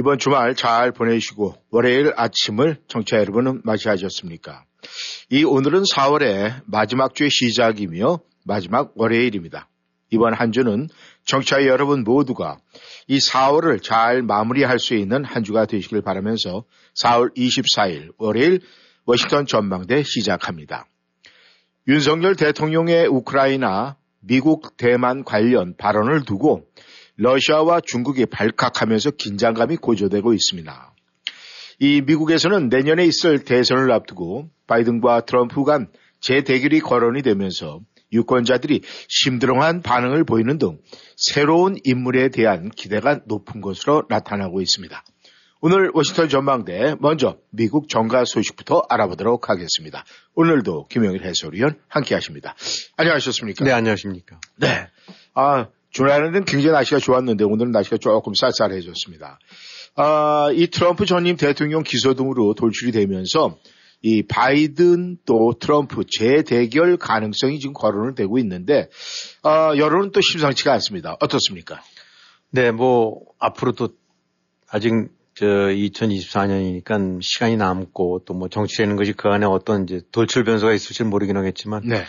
이번 주말 잘 보내시고 월요일 아침을 청취자 여러분은 맞이하셨습니까? 이 오늘은 4월의 마지막 주의 시작이며 마지막 월요일입니다. 이번 한 주는 청취자 여러분 모두가 이 4월을 잘 마무리할 수 있는 한 주가 되시길 바라면서 4월 24일 월요일 워싱턴 전망대 시작합니다. 윤석열 대통령의 우크라이나, 미국, 대만 관련 발언을 두고 러시아와 중국이 발칵하면서 긴장감이 고조되고 있습니다. 이 미국에서는 내년에 있을 대선을 앞두고 바이든과 트럼프 간 재대결이 거론이 되면서 유권자들이 심드렁한 반응을 보이는 등 새로운 인물에 대한 기대가 높은 것으로 나타나고 있습니다. 오늘 워싱턴 전망대 먼저 미국 정가 소식부터 알아보도록 하겠습니다. 오늘도 김영일 해설위원 함께 하십니다. 안녕하셨습니까? 네, 안녕하십니까? 네. 아, 주말에는 굉장히 날씨가 좋았는데 오늘은 날씨가 조금 쌀쌀해졌습니다. 아, 이 트럼프 전임 대통령 기소 등으로 돌출이 되면서 이 바이든 또 트럼프 재대결 가능성이 지금 거론을 되고 있는데 어, 여론은 또 심상치가 않습니다. 어떻습니까? 네, 뭐 앞으로 또 아직 저 2024년이니까 시간이 남고 또 뭐 정치라는 것이 그 안에 어떤 이제 돌출 변수가 있을지 모르긴 하겠지만 네.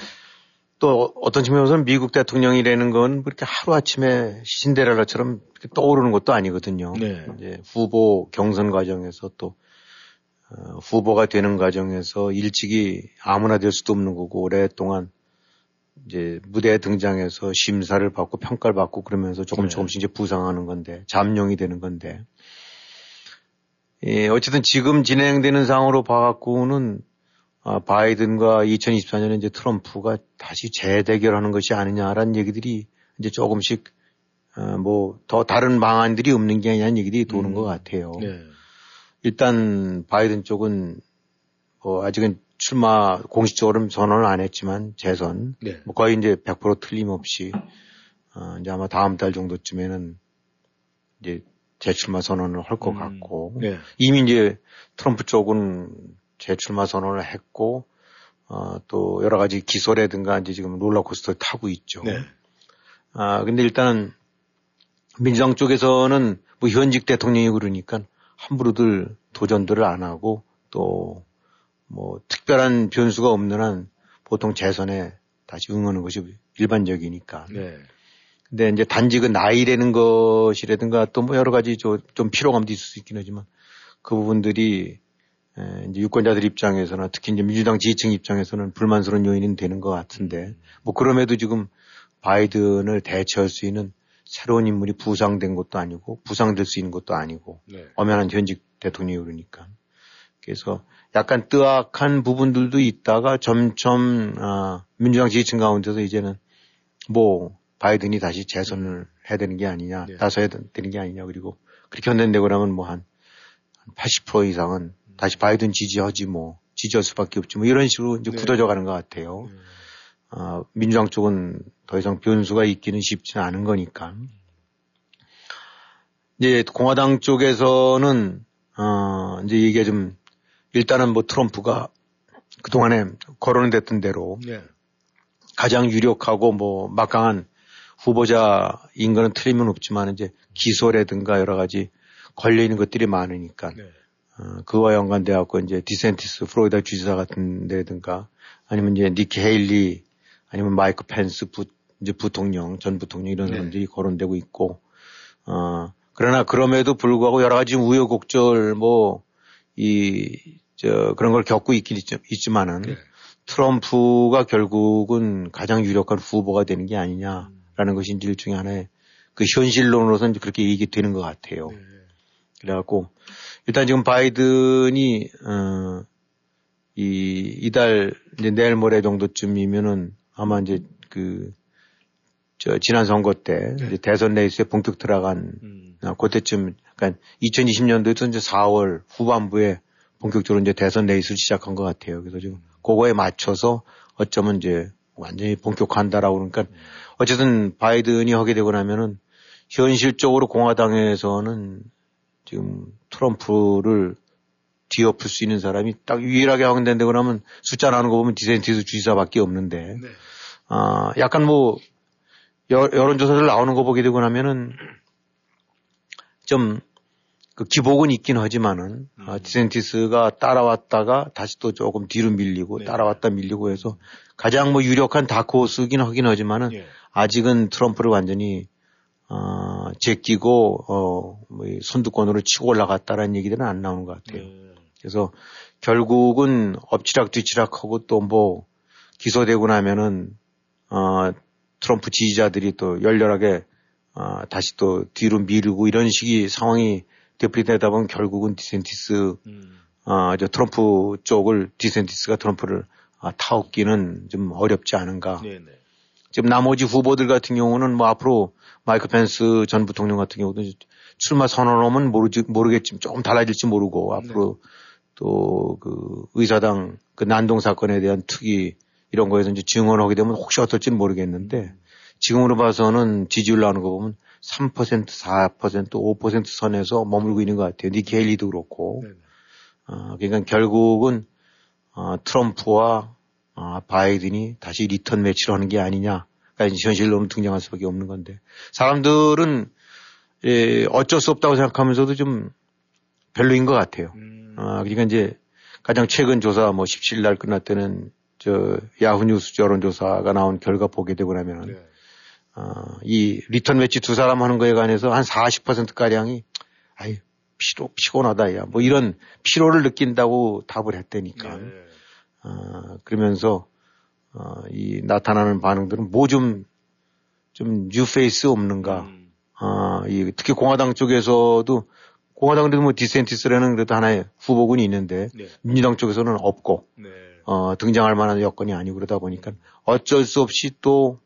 또 어떤 측면에서는 미국 대통령이라는 건 그렇게 하루아침에 신데렐라처럼 떠오르는 것도 아니거든요. 네. 이제 후보 경선 과정에서 또 어, 후보가 되는 과정에서 일찍이 아무나 될 수도 없는 거고 오랫동안 이제 무대에 등장해서 심사를 받고 평가를 받고 그러면서 조금 네. 조금씩 이제 부상하는 건데 잠룡이 되는 건데 예, 어쨌든 지금 진행되는 상황으로 봐갖고는 아, 바이든과 2024년에 이제 트럼프가 다시 재대결하는 것이 아니냐라는 얘기들이 이제 조금씩 어, 뭐더 다른 방안들이 없는 게 아니냐는 얘기들이 도는 음. 것 같아요. 네. 일단 바이든 쪽은 뭐 아직은 출마 공식적으로는 선언을 안 했지만 재선 네. 뭐 거의 이제 100% 틀림없이 어 이제 아마 다음 달 정도쯤에는 이제 재출마 선언을 할것 음. 같고 네. 이미 이제 트럼프 쪽은 재출마 선언을 했고 어 또 여러 가지 기소라든가 이제 지금 롤러코스터를 타고 있죠. 네. 아 근데 일단은 민주당 쪽에서는 뭐 현직 대통령이 그러니까 함부로들 도전들을 안 하고 또 뭐 특별한 변수가 없는 한 보통 재선에 다시 응하는 것이 일반적이니까. 네. 근데 이제 단직은 나이라는 것이라든가 또 뭐 여러 가지 좀, 좀 피로감도 있을 수 있긴 하지만 그 부분들이 에, 이제 유권자들 입장에서나 특히 이제 민주당 지지층 입장에서는 불만스러운 요인은 되는 것 같은데 뭐 그럼에도 지금 바이든을 대체할 수 있는 새로운 인물이 부상된 것도 아니고 부상될 수 있는 것도 아니고 네. 엄연한 현직 대통령이 그러니까. 그래서 약간 뜨악한 부분들도 있다가 점점 아, 민주당 지지층 가운데서 이제는 뭐 바이든이 다시 재선을 해야 되는 게 아니냐, 네. 나서야 되는 게 아니냐 그리고 그렇게 한다고 그러면 뭐 한 80% 이상은 다시 바이든 지지하지 뭐 지지할 수밖에 없지 뭐 이런 식으로 이제 네. 굳어져 가는 것 같아요. 네. 아, 민주당 쪽은 더 이상 변수가 있기는 쉽지는 않은 거니까. 이제 공화당 쪽에서는 어, 이제 이게 좀 일단은 뭐 트럼프가 그동안에 거론됐던 대로 네. 가장 유력하고 뭐 막강한 후보자인 거는 틀림은 없지만 이제 기소라든가 여러 가지 걸려 있는 것들이 많으니까 네. 어, 그와 연관돼 갖고 이제 디샌티스 플로리다 주지사 같은 데든가 아니면 이제 니키 헤일리 아니면 마이크 펜스 부, 이제 부통령 전 부통령 이런 네. 사람들이 거론되고 있고 어 그러나 그럼에도 불구하고 여러 가지 우여곡절 뭐 이 저 그런 걸 겪고 있긴 있, 있지 만은 네. 트럼프가 결국은 가장 유력한 후보가 되는 게 아니냐라는 것이 이제 일종의 하나의 그 현실론으로서는 그렇게 얘기 되는 것 같아요. 네. 그래갖고 일단 지금 바이든이 어, 이 이달 이제 내일 모레 정도쯤이면은 아마 이제 그 저 지난 선거 때 네. 대선 레이스에 본격 들어간 음. 어, 그때쯤 그러니까 2020년도에도 이제 4월 후반부에 본격적으로 이제 대선 레이스를 시작한 것 같아요. 그래서 지금 그거에 맞춰서 어쩌면 이제 완전히 본격화한다라고 그러니까 어쨌든 바이든이 하게 되고 나면은 현실적으로 공화당에서는 지금 트럼프를 뒤엎을 수 있는 사람이 딱 유일하게 확인된다 그러면 숫자 나는 거 보면 디센티스 주지사밖에 없는데 네. 아 약간 뭐 여, 여론조사들 나오는 거 보게 되고 나면은 좀 그 기복은 있긴 하지만은 음. 아, 디센티스가 따라왔다가 다시 또 조금 뒤로 밀리고 네. 따라왔다 밀리고 해서 가장 뭐 유력한 다크호스긴 하긴 하지만은 네. 아직은 트럼프를 완전히 어, 제끼고 어, 뭐 선두권으로 치고 올라갔다라는 얘기들은 안 나오는 것 같아요. 네. 그래서 결국은 엎치락 뒤치락하고 또 뭐 기소되고 나면은 어, 트럼프 지지자들이 또 열렬하게 어, 다시 또 뒤로 미루고 이런 식의 상황이 되풀이되다 보면 결국은 디샌티스 음. 어, 저 트럼프 쪽을 디샌티스가 트럼프를 아, 타웃기는 좀 어렵지 않은가. 네네. 지금 나머지 후보들 같은 경우는 뭐 앞으로 마이크 펜스 전 부통령 같은 경우도 출마 선언하면 모르지 모르겠지만 조금 달라질지 모르고 앞으로 네. 또그 의사당 그 난동 사건에 대한 특위 이런 거에서 이제 증언하게 되면 혹시 어떨지는 모르겠는데 지금으로 봐서는 지지율 나오는 거 보면 3% 4% 5% 선에서 머물고 있는 것 같아요. 니키 헤일리도 그렇고. 어, 그러니까 결국은 어, 트럼프와 어, 바이든이 다시 리턴 매치를 하는 게 아니냐. 그러니까 현실로 등장할 수밖에 없는 건데 사람들은 예, 어쩔 수 없다고 생각하면서도 좀 별로인 것 같아요. 음. 어, 그러니까 이제 가장 최근 조사 뭐 17일 날 끝났다는 저 야후 뉴스 여론조사가 나온 결과 보게 되고 나면 네. 어, 이 리턴 매치 두 사람 하는 거에 관해서 한 40% 가량이 아이 피로 피곤하다 야 뭐 이런 피로를 느낀다고 답을 했다니까. 네. 어, 그러면서 어, 이 나타나는 반응들은 뭐 좀 좀 뉴페이스 없는가. 음. 어, 이 특히 공화당 쪽에서도 공화당 그래도 뭐 디센티스라는 그래도 하나의 후보군이 있는데 네. 민주당 쪽에서는 없고 네. 어, 등장할 만한 여건이 아니고 그러다 보니까 어쩔 수 없이 또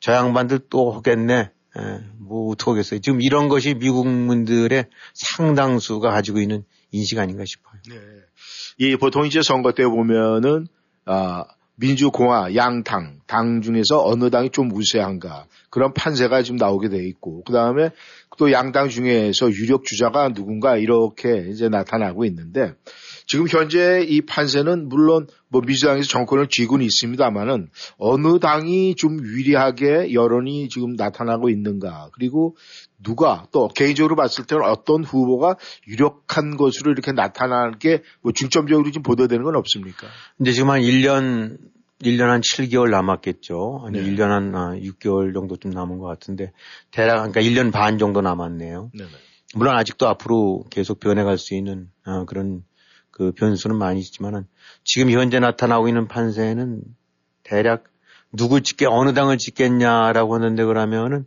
저 양반들 또 하겠네. 예, 뭐 어떡하겠어요. 지금 이런 것이 미국민들의 상당수가 가지고 있는 인식 아닌가 싶어요. 네. 이 보통 이제 선거 때 보면은 아 민주공화 양당 당 중에서 어느 당이 좀 우세한가. 그런 판세가 지금 나오게 돼 있고 그 다음에 또 양당 중에서 유력 주자가 누군가 이렇게 이제 나타나고 있는데 지금 현재 이 판세는 물론 뭐 민주당에서 정권을 쥐고는 있습니다만은 어느 당이 좀 유리하게 여론이 지금 나타나고 있는가. 그리고 누가 또 개인적으로 봤을 때는 어떤 후보가 유력한 것으로 이렇게 나타나게 뭐 중점적으로 좀 보도되는 건 없습니까? 근데 지금 한 1년 1년 한 7개월 남았겠죠. 아니, 네. 1년 한 6개월 정도 좀 남은 것 같은데, 대략, 그러니까 1년 반 정도 남았네요. 네. 물론 아직도 앞으로 계속 변해갈 수 있는 어, 그런 그 변수는 많이 있지만은 지금 현재 나타나고 있는 판세는 대략 누굴 찍게 어느 당을 찍겠냐라고 하는데 그러면은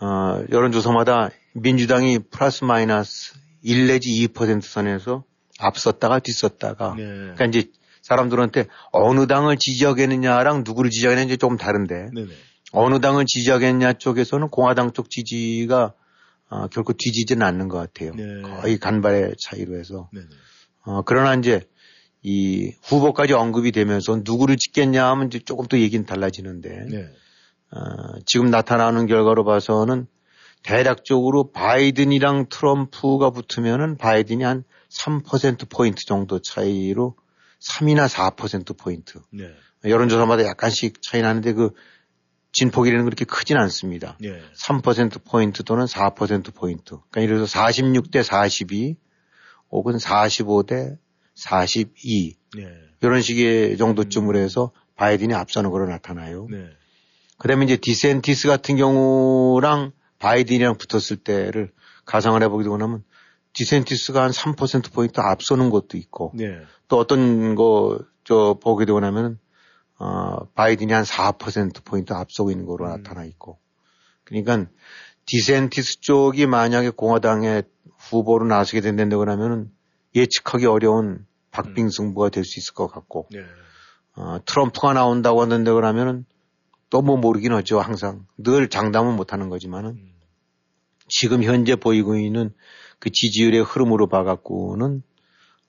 어, 여론조사마다 민주당이 플러스 마이너스 1 내지 2% 선에서 앞섰다가 뒤섰다가 네. 그러니까 이제 사람들한테 어느 당을 지지하겠느냐랑 누구를 지지하겠느냐 조금 다른데 네네. 어느 당을 지지하겠냐 쪽에서는 공화당 쪽 지지가 어, 결코 뒤지지는 않는 것 같아요. 네. 거의 간발의 차이로 해서. 어, 그러나 이제 이 후보까지 언급이 되면서 누구를 찍겠냐 하면 이제 조금 또 얘기는 달라지는데 네. 어, 지금 나타나는 결과로 봐서는 대략적으로 바이든이랑 트럼프가 붙으면은 바이든이 한 3%포인트 정도 차이로 3이나 4%포인트. 네. 여론조사마다 약간씩 차이 나는데 그 진폭이라는 그렇게 크진 않습니다. 네. 3%포인트 또는 4%포인트. 그러니까 예를 들어서 46대 42 혹은 45대 42. 네. 이런 식의 정도쯤으로 해서 바이든이 앞서는 거로 나타나요. 네. 그 다음에 이제 디센티스 같은 경우랑 바이든이랑 붙었을 때를 가상을 되고 나면 디센티스가 한 3%포인트 앞서는 것도 있고 네. 또 어떤 거 저 보게 되고 나면 어, 바이든이 한 4%포인트 앞서고 있는 거로 음. 나타나 있고 그러니까 디센티스 쪽이 만약에 공화당의 후보로 나서게 된다고 하면은 예측하기 어려운 박빙 승부가 될 수 있을 것 같고 네. 어, 트럼프가 나온다고 하는데 그러면은 또 뭐 모르긴 하죠. 항상 늘 장담은 못하는 거지만은 음. 지금 현재 보이고 있는 그 지지율의 흐름으로 봐갖고는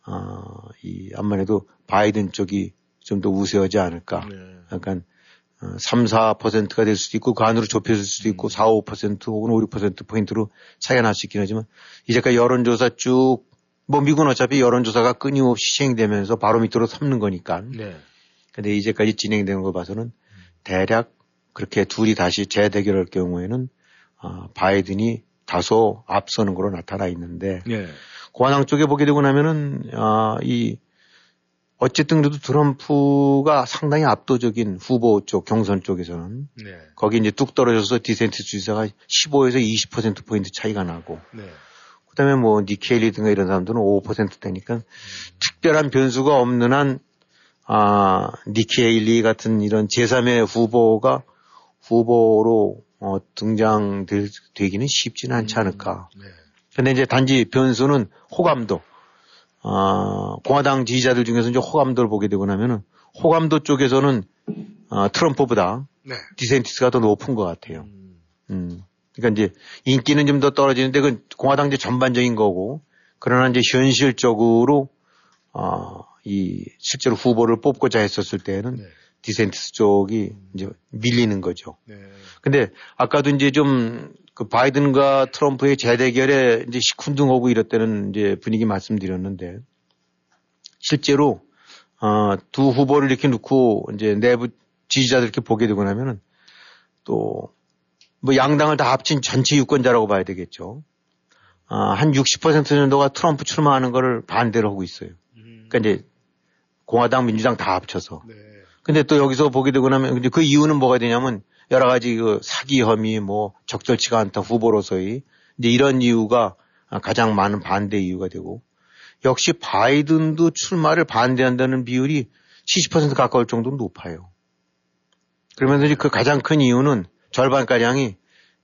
아, 이 아무래도 바이든 쪽이 좀 더 우세하지 않을까. 네. 약간 어, 3, 4%가 될 수도 있고 그 안으로 좁혀질 수도 있고 4, 5% 혹은 5, 6% 포인트로 차이가 날 수 있긴 하지만 이제까지 여론조사 쭉 뭐 미국은 어차피 여론조사가 끊임없이 시행되면서 바로 밑으로 삼는 거니까. 네. 근데 이제까지 진행되는 거 봐서는 대략 그렇게 둘이 다시 재대결할 경우에는 아, 바이든이 다소 앞서는 거로 나타나 있는데 네. 공화당 쪽에 보게 되고 나면은 아, 이 어쨌든 그래도 트럼프가 상당히 압도적인 후보 쪽 경선 쪽에서는 네. 거기 이제 뚝 떨어져서 디센트 주지사가 15에서 20% 포인트 차이가 나고 네. 그다음에 뭐 니케일리든가 이런 사람들은 5%대니까 특별한 변수가 없는 한 아, 니케일리 같은 이런 제3의 후보가 후보로 어, 등장되기는 쉽지는 않지 않을까. 네. 근데 이제 단지 변수는 호감도. 아, 공화당 지지자들 중에서 이제 호감도를 보게 되고 나면은 호감도 쪽에서는 아, 트럼프보다 네. 디센티스가 더 높은 것 같아요. 음. 음. 그러니까 이제 인기는 좀 더 떨어지는데 그 공화당 이제 전반적인 거고 그러나 이제 현실적으로 아, 이 실제로 후보를 뽑고자 했었을 때는 네. 디센티스 쪽이 이제 밀리는 거죠. 네. 근데 아까도 이제 좀 그 바이든과 트럼프의 재대결에 이제 시큰둥하고 이랬다는 이제 분위기 말씀드렸는데 실제로 어, 두 후보를 이렇게 놓고 이제 내부 지지자들 이렇게 보게 되고 나면은 또 뭐 양당을 다 합친 전체 유권자라고 봐야 되겠죠. 아, 한 60% 정도가 트럼프 출마하는 거를 반대로 하고 있어요. 음. 그러니까 이제 공화당, 민주당 다 합쳐서. 네. 근데 또 여기서 보게 되고 나면 근데 그 이유는 뭐가 되냐면 여러 가지 그 사기 혐의 뭐 적절치가 않다 후보로서의 이제 이런 이유가 가장 많은 반대 이유가 되고 역시 바이든도 출마를 반대한다는 비율이 70% 가까울 정도로 높아요. 그러면서 이제 그 가장 큰 이유는 절반가량이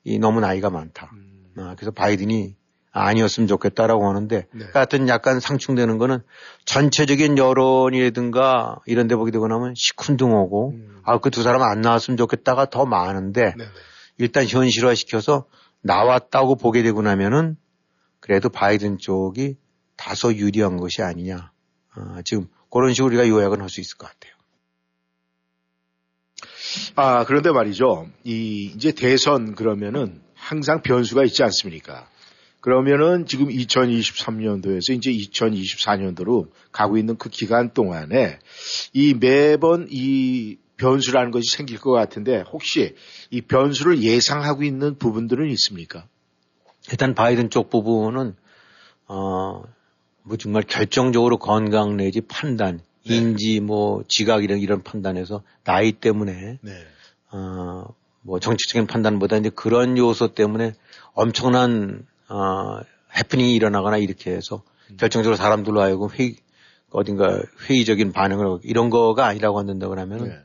이 너무 나이가 많다. 음. 아, 그래서 바이든이 아니었으면 좋겠다라고 하는데 네. 하여튼 약간 상충되는 거는 전체적인 여론이라든가 이런 데 보게 되고 나면 시큰둥하고 음. 아, 그 두 사람 안 나왔으면 좋겠다가 더 많은데 네. 네. 일단 현실화 시켜서 나왔다고 보게 되고 나면은 그래도 바이든 쪽이 다소 유리한 것이 아니냐. 아, 지금 그런 식으로 우리가 요약은 할 수 있을 것 같아요. 아, 그런데 말이죠. 이, 이제 대선 그러면은 항상 변수가 있지 않습니까? 그러면은 지금 2023년도에서 이제 2024년도로 가고 있는 그 기간 동안에 이 매번 이 변수라는 것이 생길 것 같은데 혹시 이 변수를 예상하고 있는 부분들은 있습니까? 일단 바이든 쪽 부분은 어, 뭐 정말 결정적으로 건강 내지 판단, 네. 인지 뭐 지각 이런 이런 판단에서 나이 때문에 네. 어, 뭐 정치적인 판단보다 이제 그런 요소 때문에 엄청난 어, 해프닝이 일어나거나 이렇게 해서 음. 결정적으로 사람들로 하여금 회의 어딘가 회의적인 반응을 이런 거가 아니라고 한다고 그러면은 네.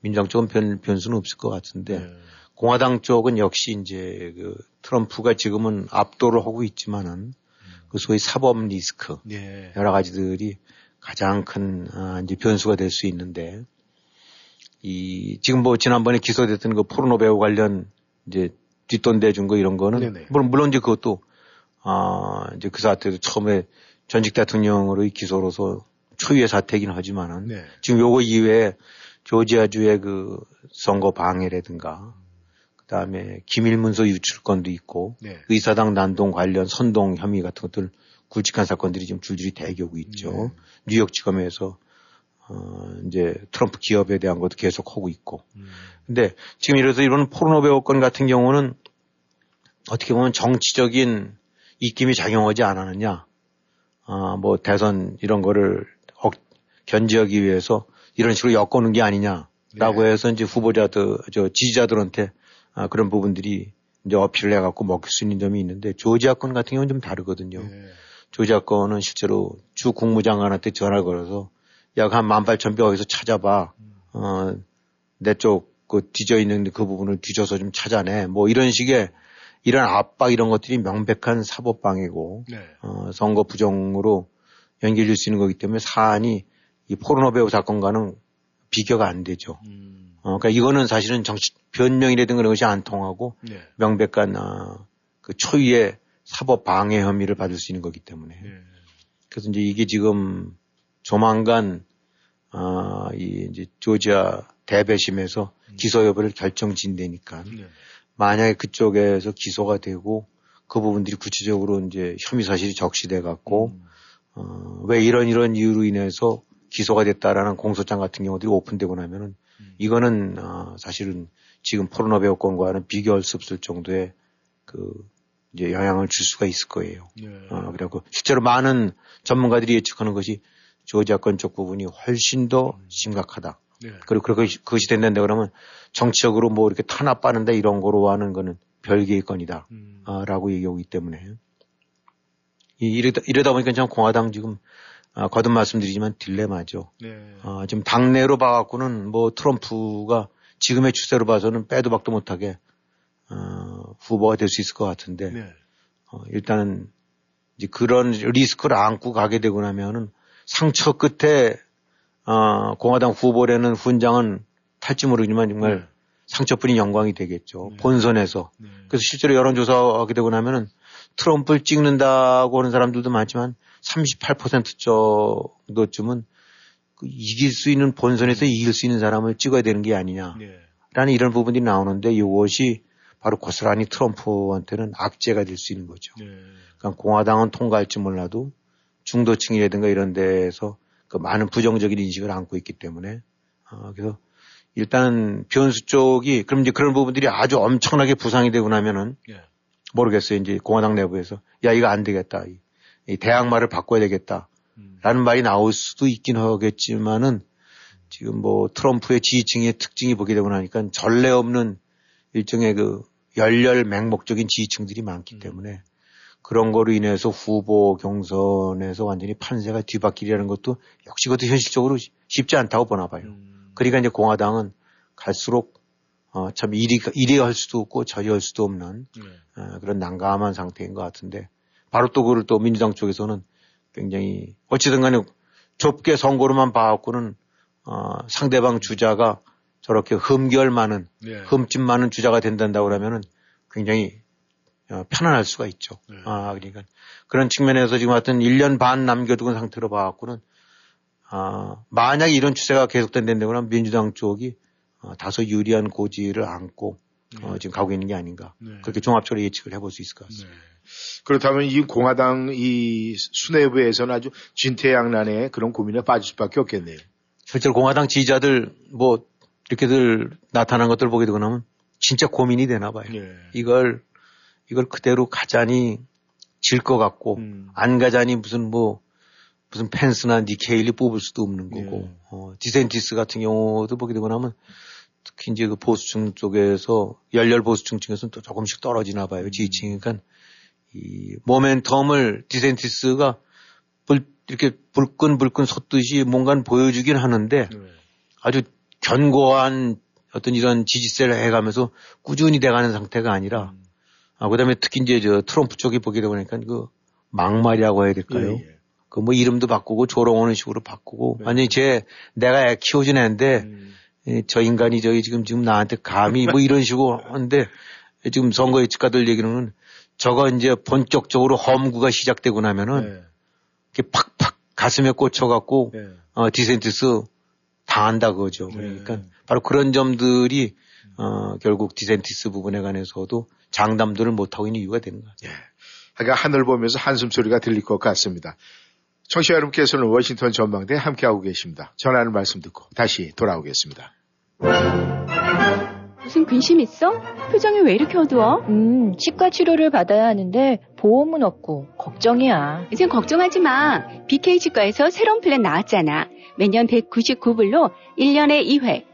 민주당 쪽은 변, 변수는 없을 것 같은데 네. 공화당 쪽은 역시 이제 그 트럼프가 지금은 압도를 하고 있지만은 그 소위 사법 리스크 네. 여러 가지들이 가장 큰 아, 이제 변수가 될 수 있는데 이 지금 뭐 지난번에 기소됐던 그 포르노 배우 관련 이제 뒷돈 대준 거 이런 거는 네네. 물론 물론 이제 그것도 아 이제 그 사태도 처음에 전직 대통령으로의 기소로서 초유의 사태이긴 하지만은 네. 지금 요거 이외에 조지아주의 그 선거 방해라든가 그다음에 기밀 문서 유출 건도 있고 네. 의사당 난동 관련 선동 혐의 같은 것들 굵직한 사건들이 지금 줄줄이 대기오고 있죠. 네. 뉴욕지검에서 어 이제 트럼프 기업에 대한 것도 계속 하고 있고. 음. 근데 지금 이래서 이런 포르노 배우 건 같은 경우는 어떻게 보면 정치적인 입김이 작용하지 않았느냐. 아, 뭐 대선 이런 거를 억, 견제하기 위해서 이런 식으로 엮어놓은 게 아니냐라고 네. 해서 이제 후보자들, 저 지지자들한테 아, 그런 부분들이 이제 어필을 해갖고 먹힐 수 있는 점이 있는데 조지아 건 같은 경우는 좀 다르거든요. 네. 조지아 건은 실제로 주 국무장관한테 전화를 걸어서 약 한 18,000표 어디서 찾아봐. 어, 내 쪽 그 뒤져 있는 그 부분을 뒤져서 좀 찾아내. 뭐 이런 식의 이런 압박 이런 것들이 명백한 사법방해고 네. 어, 선거 부정으로 연결될 수 있는 거기 때문에 사안이 이 포르노 배우 사건과는 비교가 안 되죠. 음. 어, 그러니까 이거는 사실은 정치 변명이라든가 그런 것이 안 통하고 네. 명백한 어, 그 초유의 사법 방해 혐의를 받을 수 있는 거기 때문에 네. 그래서 이제 이게 지금 조만간 아, 이 이제 조지아 대배심에서 기소 여부를 결정진다니까 네. 만약에 그쪽에서 기소가 되고 그 부분들이 구체적으로 이제 혐의 사실이 적시돼 갖고 음. 어, 왜 이런 이런 이유로 인해서 기소가 됐다라는 공소장 같은 경우들이 오픈되고 나면은 음. 이거는 어, 사실은 지금 포르노 배우권과는 비교할 수 없을 정도의 그 이제 영향을 줄 수가 있을 거예요. 네. 어, 그래고 실제로 많은 전문가들이 예측하는 것이 조지아권 쪽 부분이 훨씬 더 심각하다. 네. 그리고 그것이, 그것이 된다는데 그러면 정치적으로 뭐 이렇게 탄압 빠는다 이런 거로 하는 거는 별개의 건이다. 음. 아, 라고 얘기하기 때문에. 이, 이러다, 이러다 보니까 참 공화당 지금, 아, 거듭 말씀드리지만 딜레마죠. 네. 아, 지금 당내로 봐갖고는 뭐 트럼프가 지금의 추세로 봐서는 빼도 박도 못하게, 어, 후보가 될 수 있을 것 같은데, 네. 어, 일단은 이제 그런 리스크를 안고 가게 되고 나면은 상처 끝에, 어, 공화당 후보라는 훈장은 탈지 모르지만 정말 네. 상처뿐인 영광이 되겠죠. 네. 본선에서. 네. 그래서 실제로 여론조사하게 되고 나면은 트럼프를 찍는다고 하는 사람들도 많지만 38% 정도쯤은 그 이길 수 있는 본선에서 이길 수 있는 사람을 찍어야 되는 게 아니냐라는 네. 이런 부분들이 나오는데 이것이 바로 고스란히 트럼프한테는 악재가 될 수 있는 거죠. 네. 그러니까 공화당은 통과할지 몰라도 중도층이라든가 이런 데에서 그 많은 부정적인 인식을 안고 있기 때문에 어, 그래서 일단 변수 쪽이 그럼 이제 그런 부분들이 아주 엄청나게 부상이 되고 나면은 네. 모르겠어요. 이제 공화당 내부에서 야 이거 안 되겠다. 이, 이 대항마를 바꿔야 되겠다. 음. 라는 말이 나올 수도 있긴 하겠지만은 지금 뭐 트럼프의 지지층의 특징이 보게 되고 나니까 전례 없는 일종의 그 열렬 맹목적인 지지층들이 많기 음. 때문에 그런 거로 인해서 후보 경선에서 완전히 판세가 뒤바뀌려는 것도 역시 그것도 현실적으로 쉽지 않다고 보나 봐요. 음. 그러니까 이제 공화당은 갈수록 어, 참 이리, 이리 할 수도 없고 저리 할 수도 없는 네. 어, 그런 난감한 상태인 것 같은데 바로 또 그걸 또 민주당 쪽에서는 굉장히 어찌든 간에 좁게 선거로만 봐갖고는 어, 상대방 주자가 저렇게 흠결 많은 네. 흠집 많은 주자가 된다고 그러면은 굉장히 어, 편안할 수가 있죠. 네. 아, 그러니까 그런 측면에서 지금 하여튼 1년 반 남겨두은 상태로 봐갖고는 아, 만약에 이런 추세가 계속된다고 하면 민주당 쪽이 어, 다소 유리한 고지를 안고 어, 지금 가고 있는 게 아닌가. 네. 그렇게 종합적으로 예측을 해볼 수 있을 것 같습니다. 네. 그렇다면 이 공화당 이 수뇌부에서는 아주 진퇴양난의 그런 고민에 빠질 수밖에 없겠네요. 실제로 공화당 지지자들 뭐 이렇게들 나타난 것들 보게 되고 나면 진짜 고민이 되나 봐요. 네. 이걸 이걸 그대로 가자니 질 것 같고 음. 안 가자니 무슨 뭐 무슨 펜스나 니케일이 뽑을 수도 없는 거고 예. 어, 디센티스 같은 경우도 보게 되고 나면 특히 이제 그 보수층 쪽에서 열렬 보수층 중에서는 또 조금씩 떨어지나 봐요 지지층이 그러니까 이 모멘텀을 디센티스가 불, 이렇게 불끈 불끈 솟듯이 뭔가는 보여주긴 하는데 네. 아주 견고한 어떤 이런 지지세를 해가면서 꾸준히 돼가는 상태가 아니라 음. 아, 그 다음에 특히 이제 저 트럼프 쪽이 보게 되고 나니까 그 막말이라고 해야 될까요? 예, 예. 그뭐 이름도 바꾸고 조롱하는 식으로 바꾸고 네. 완전히 제 내가 애 키워준 애인데 음. 이, 저 인간이 저기 지금 지금 나한테 감히 뭐 이런 식으로 하는데 지금 선거 예측가들 얘기는 저거 이제 본격적으로 험구가 시작되고 나면은 네. 이렇게 팍팍 가슴에 꽂혀갖고 네. 어, 디센티스 당한다 그거죠. 네. 그러니까 바로 그런 점들이 어, 결국 디센티스 부분에 관해서도 장담들을 못하고 있는 이유가 되는 거죠. 그러니까 하늘 보면서 한숨 소리가 들릴 것 같습니다. 청취자 여러분께서는 워싱턴 전망대에 함께하고 계십니다. 전하는 말씀 듣고 다시 돌아오겠습니다. 무슨 근심 있어? 표정이 왜 이렇게 어두워? 음, 치과 치료를 받아야 하는데 보험은 없고 걱정이야. 이젠 걱정하지 마. BK 치과에서 새로운 플랜 나왔잖아. 매년 199불로 1년에 2회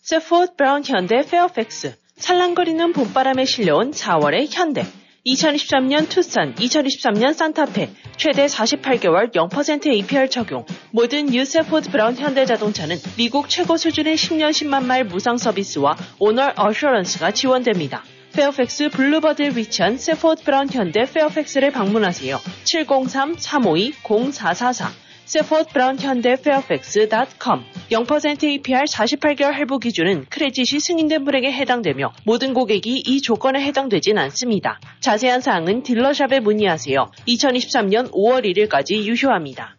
세포드 브라운 현대 페어팩스 찰랑거리는 봄바람에 실려온 4월의 현대 2023년 투싼, 2023년 산타페, 최대 48개월 0% APR 적용. 모든 new 세포드 브라운 현대자동차는 미국 최고 수준의 10년 10만 마일 무상 서비스와 Owner Assurance가 지원됩니다. 페어팩스 블루버드에 위치한 세포드 브라운 현대 페어팩스를 방문하세요. 703-352-0444 세포드 브라운 현대 페어팩스.com 0% APR 48개월 할부 기준은 크레딧이 승인된 분에게 해당되며 모든 고객이 이 조건에 해당되진 않습니다. 자세한 사항은 딜러샵에 문의하세요. 2023년 5월 1일까지 유효합니다.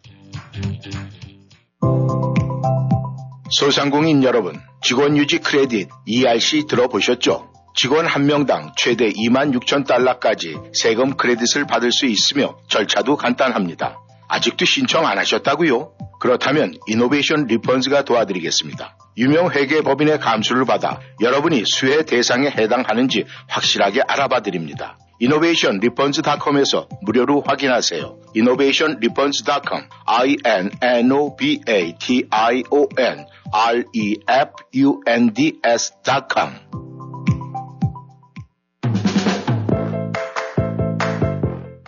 소상공인 여러분, 직원 유지 크레딧 ERC 들어보셨죠? 직원 한 명당 최대 2만 6천 달러까지 세금 크레딧을 받을 수 있으며 절차도 간단합니다. 아직도 신청 안 하셨다고요? 그렇다면 이노베이션 리펀즈가 도와드리겠습니다. 유명 회계 법인의 감수를 받아 여러분이 수혜 대상에 해당하는지 확실하게 알아봐 드립니다. 이노베이션 리펀즈닷컴에서 무료로 확인하세요. 이노베이션 리펀즈닷컴 i-n-n-o-v-a-t-i-o-n r-e-f-u-n-d-s.com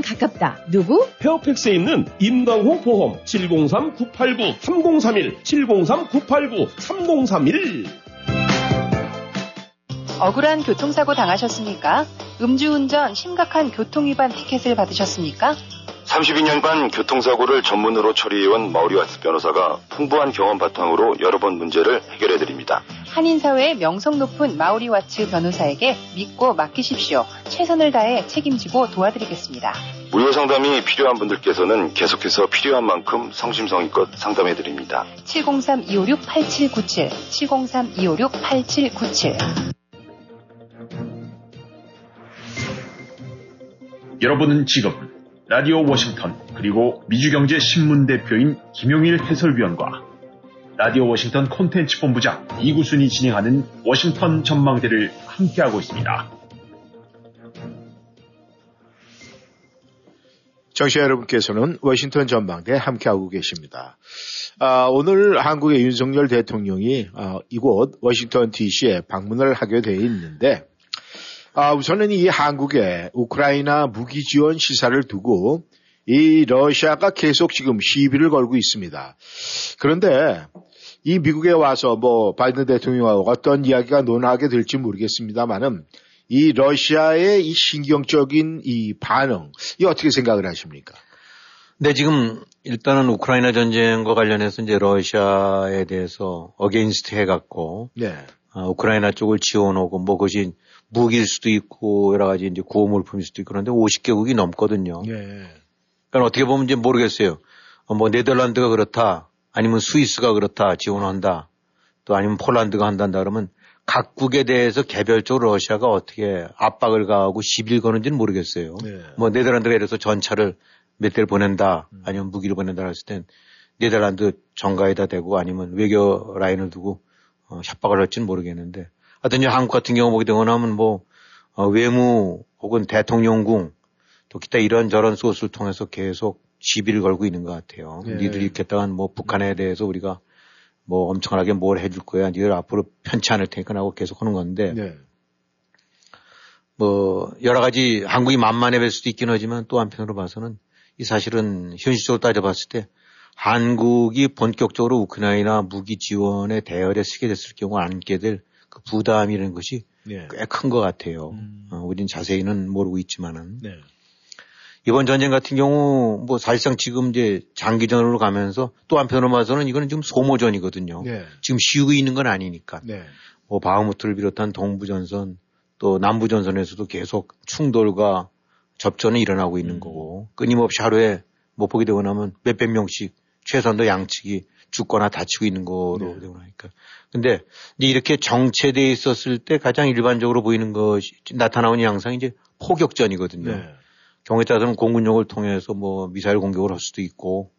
가깝다. 누구? 페어팩스에 있는 임강호 보험 703-989-3031 703-989-3031 억울한 교통사고 당하셨습니까? 음주운전 심각한 교통위반 티켓을 받으셨습니까? 32년간 교통사고를 전문으로 처리해온 마우리와스 변호사가 풍부한 경험 바탕으로 여러 번 문제를 해결해드립니다. 한인사회의 명성 높은 마우리 와츠 변호사에게 믿고 맡기십시오. 최선을 다해 책임지고 도와드리겠습니다. 무료 상담이 필요한 분들께서는 계속해서 필요한 만큼 성심성의껏 상담해드립니다. 703-256-8797 703-256-8797 여러분은 지금 라디오 워싱턴 그리고 미주경제 신문 대표인 김용일 해설위원과 라디오 워싱턴 콘텐츠 본부장 이구순이 진행하는 워싱턴 전망대를 함께하고 있습니다. 청취자 여러분께서는 워싱턴 전망대 함께하고 계십니다. 아, 오늘 한국의 윤석열 대통령이 아, 이곳 워싱턴 DC에 방문을 하게 되어 있는데 아, 우선은 이 한국의 우크라이나 무기 지원 시사를 두고 이 러시아가 계속 지금 시비를 걸고 있습니다. 그런데 이 미국에 와서 뭐 바이든 대통령하고 어떤 이야기가 논하게 될지 모르겠습니다만은 이 러시아의 이 신경적인 이 반응, 이 어떻게 생각을 하십니까? 네, 지금 일단은 우크라이나 전쟁과 관련해서 이제 러시아에 대해서 against 해갖고 네. 어, 우크라이나 쪽을 지원하고 뭐 그것이 무기일 수도 있고 여러 가지 이제 구호물품일 수도 있고 그런데 50개국이 넘거든요. 네. 그러니까 어떻게 보면 이제 모르겠어요. 어, 뭐 네덜란드가 그렇다 아니면 스위스가 그렇다 지원한다 또 아니면 폴란드가 한단다 그러면 각국에 대해서 개별적으로 러시아가 어떻게 압박을 가하고 시비를 거는지는 모르겠어요. 네. 뭐 네덜란드가 예를 들어서 전차를 몇 대를 보낸다 아니면 무기를 보낸다 했을 땐 네덜란드 정가에다 대고 아니면 외교 라인을 두고 어, 협박을 할지는 모르겠는데 하여튼 한국 같은 경우 보게 되거나 하면 뭐 어, 외무 혹은 대통령궁 또 기타 이런 저런 소스를 통해서 계속 시비를 걸고 있는 것 같아요. 네. 니들이 이렇겠다간 뭐 북한에 대해서 우리가 뭐 엄청나게 뭘 해줄 거야. 니들 앞으로 편치 않을 테니까 하고 계속 하는 건데 네. 뭐 여러 가지 한국이 만만해 볼 수도 있긴 하지만 또 한편으로 봐서는 이 사실은 현실적으로 따져봤을 때 한국이 본격적으로 우크라이나 무기 지원에 대열에 서게 됐을 경우 안게 될 그 부담이라는 것이 네. 꽤큰 것 같아요. 음. 어, 우린 자세히는 모르고 있지만은 네. 이번 전쟁 같은 경우 뭐 사실상 지금 이제 장기전으로 가면서 또 한편으로 봐서는 이거는 지금 소모전이거든요. 네. 지금 쉬고 있는 건 아니니까. 네. 뭐 바흐무트를 비롯한 동부 전선 또 남부 전선에서도 계속 충돌과 접전이 일어나고 있는 음. 거고 끊임없이 하루에 못 보게 되고 나면 몇백 명씩 최선도 양측이 죽거나 다치고 있는 거로 네. 되고 나니까. 근데 이렇게 정체되어 있었을 때 가장 일반적으로 보이는 것이 나타나오는 양상이 이제 포격전이거든요. 네. 경우에 따라서는 공군용을 통해서 뭐 미사일 공격을 할 수도 있고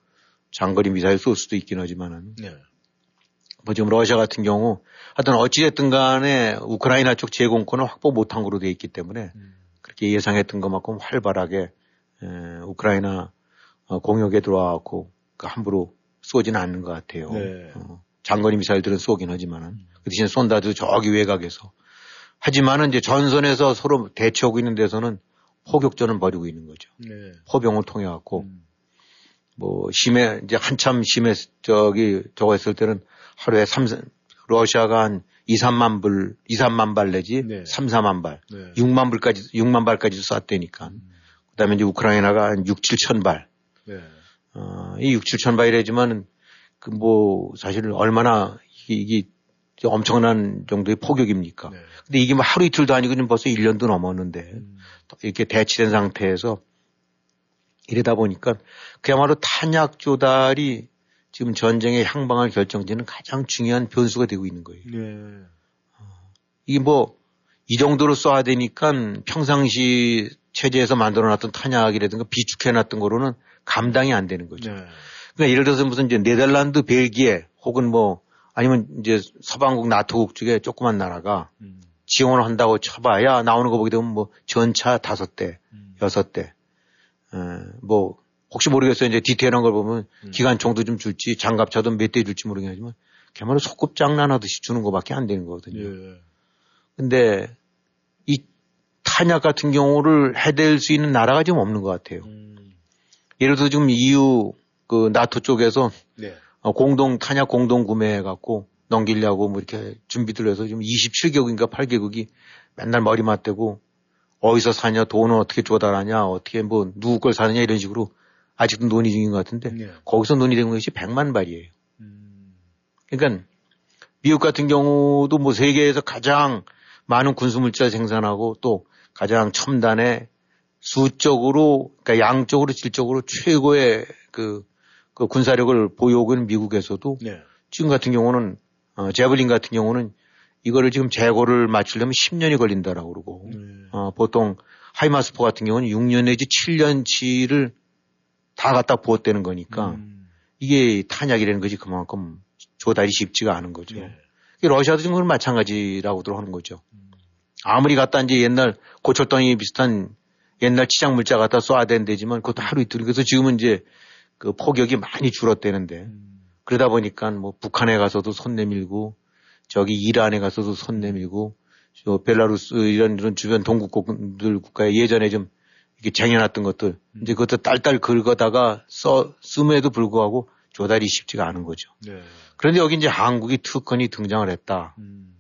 장거리 미사일 쏠 수도 있긴 하지만은 네. 뭐 지금 러시아 같은 경우 하여튼 어찌됐든 간에 우크라이나 쪽 제공권을 확보 못한 거로 돼 있기 때문에 음. 그렇게 예상했던 것만큼 활발하게 에, 우크라이나 어, 공역에 들어와갖고 그 함부로 쏘지는 않는 것 같아요. 네. 어, 장거리 미사일들은 쏘긴 하지만은 그 대신 쏜다도 저기 외곽에서 하지만은 이제 전선에서 서로 대치하고 있는 데서는 포격전을 벌이고 있는 거죠. 네. 포병을 통해 갖고 음. 뭐 심해 이제 한참 심해 저기 저거 했을 때는 하루에 3 러시아가 한 2, 3만 불, 2, 3만 발 내지 네. 3, 4만 발, 네. 6만 불까지 6만 발까지 쐈다니까. 그다음에 이제 우크라이나가 한 6, 7천 발. 네. 어, 이 6, 7천 발이라지만은 그 뭐 사실 얼마나 이게, 이게 엄청난 정도의 포격입니까? 네. 근데 이게 뭐 하루 이틀도 아니고 지금 벌써 1년도 넘었는데 음. 또 이렇게 대치된 상태에서 이러다 보니까 그야말로 탄약 조달이 지금 전쟁의 향방을 결정짓는 가장 중요한 변수가 되고 있는 거예요. 네. 이게 뭐 이 정도로 쏴야 되니까 평상시 체제에서 만들어놨던 탄약이라든가 비축해놨던 거로는 감당이 안 되는 거죠. 네. 그러니까 예를 들어서 무슨 이제 네덜란드, 벨기에 혹은 뭐 아니면 이제 서방국 나토국 쪽에 조그만 나라가 음. 지원을 한다고 쳐봐야 나오는 거 보게 되면 뭐 전차 다섯 대, 음. 여섯 대, 에, 뭐 혹시 모르겠어요. 이제 디테일한 걸 보면 음. 기관총도 좀 줄지 장갑차도 몇 대 줄지 모르겠지만 걔말로 소꿉장난 하듯이 주는 거밖에 안 되는 거거든요. 예. 근데 이 탄약 같은 경우를 해댈 수 있는 나라가 지금 없는 것 같아요. 음. 예를 들어 지금 EU 그 나토 쪽에서 네. 어, 공동 탄약 공동 구매해 갖고 넘기려고 뭐 이렇게 준비들 해서 지금 27개국인가 8개국이 맨날 머리 맞대고 어디서 사냐 돈은 어떻게 조달하냐 어떻게 뭐 누구 걸 사느냐 이런 식으로 아직도 논의 중인 것 같은데 네. 거기서 논의된 것이 100만 발이에요. 음. 그러니까 미국 같은 경우도 뭐 세계에서 가장 많은 군수물자 생산하고 또 가장 첨단의 수적으로 그러니까 양적으로 질적으로 최고의 그, 그 군사력을 보유하고 있는 미국에서도 네. 지금 같은 경우는 어, 제블린 같은 경우는 이거를 지금 재고를 맞추려면 10년이 걸린다라고 그러고 네. 어, 보통 하이마스포 같은 경우는 6년 내지 7년치를 다 갖다 부었대는 거니까 음. 이게 탄약이라는 것이 그만큼 조달이 쉽지가 않은 거죠. 네. 러시아도 지금 마찬가지라고들 하는 거죠. 음. 아무리 갖다 이제 옛날 고철덩이 비슷한 옛날 치장 물자 갖다 쏴야 된대지만 그것도 하루 이틀. 그래서 지금은 이제 그 포격이 많이 줄었대는데 음. 그러다 보니까 뭐 북한에 가서도 손 내밀고 저기 이란에 가서도 손 내밀고 저 벨라루스 이런 이런 주변 동국들 국가에 예전에 좀 이렇게 쟁여놨던 것들 이제 그것도 딸딸 긁어다가 써 쓰음에도 불구하고 조달이 쉽지가 않은 거죠. 네. 그런데 여기 이제 한국이 특권이 등장을 했다. 음.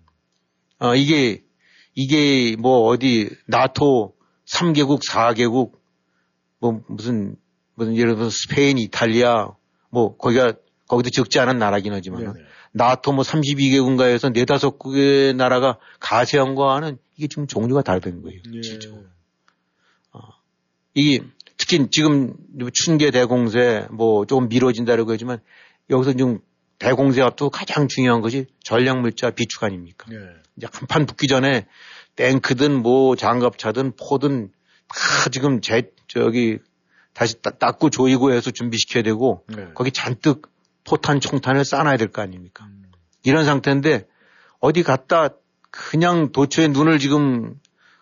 어, 이게, 이게 뭐 어디, 나토 3개국, 4개국, 뭐 무슨, 무슨 예를 들어서 스페인, 이탈리아, 뭐 거기가, 거기도 적지 않은 나라긴 하지만, 네네. 나토 뭐 32개국가에서 네다섯 국의 나라가 가세한 거와는 이게 지금 종류가 다르다는 거예요. 예. 실제로. 이게 특히 지금 춘계 대공세 뭐 조금 미뤄진다고 하지만 여기서 지금 대공세 앞도 가장 중요한 것이 전략 물자 비축 아닙니까? 네. 이제 한판 붙기 전에 탱크든 뭐 장갑차든 포든 다 지금 제 저기 다시 따- 닦고 조이고 해서 준비시켜야 되고 네. 거기 잔뜩 포탄 총탄을 쌓아놔야 될 거 아닙니까? 음. 이런 상태인데 어디 갔다 그냥 도처에 눈을 지금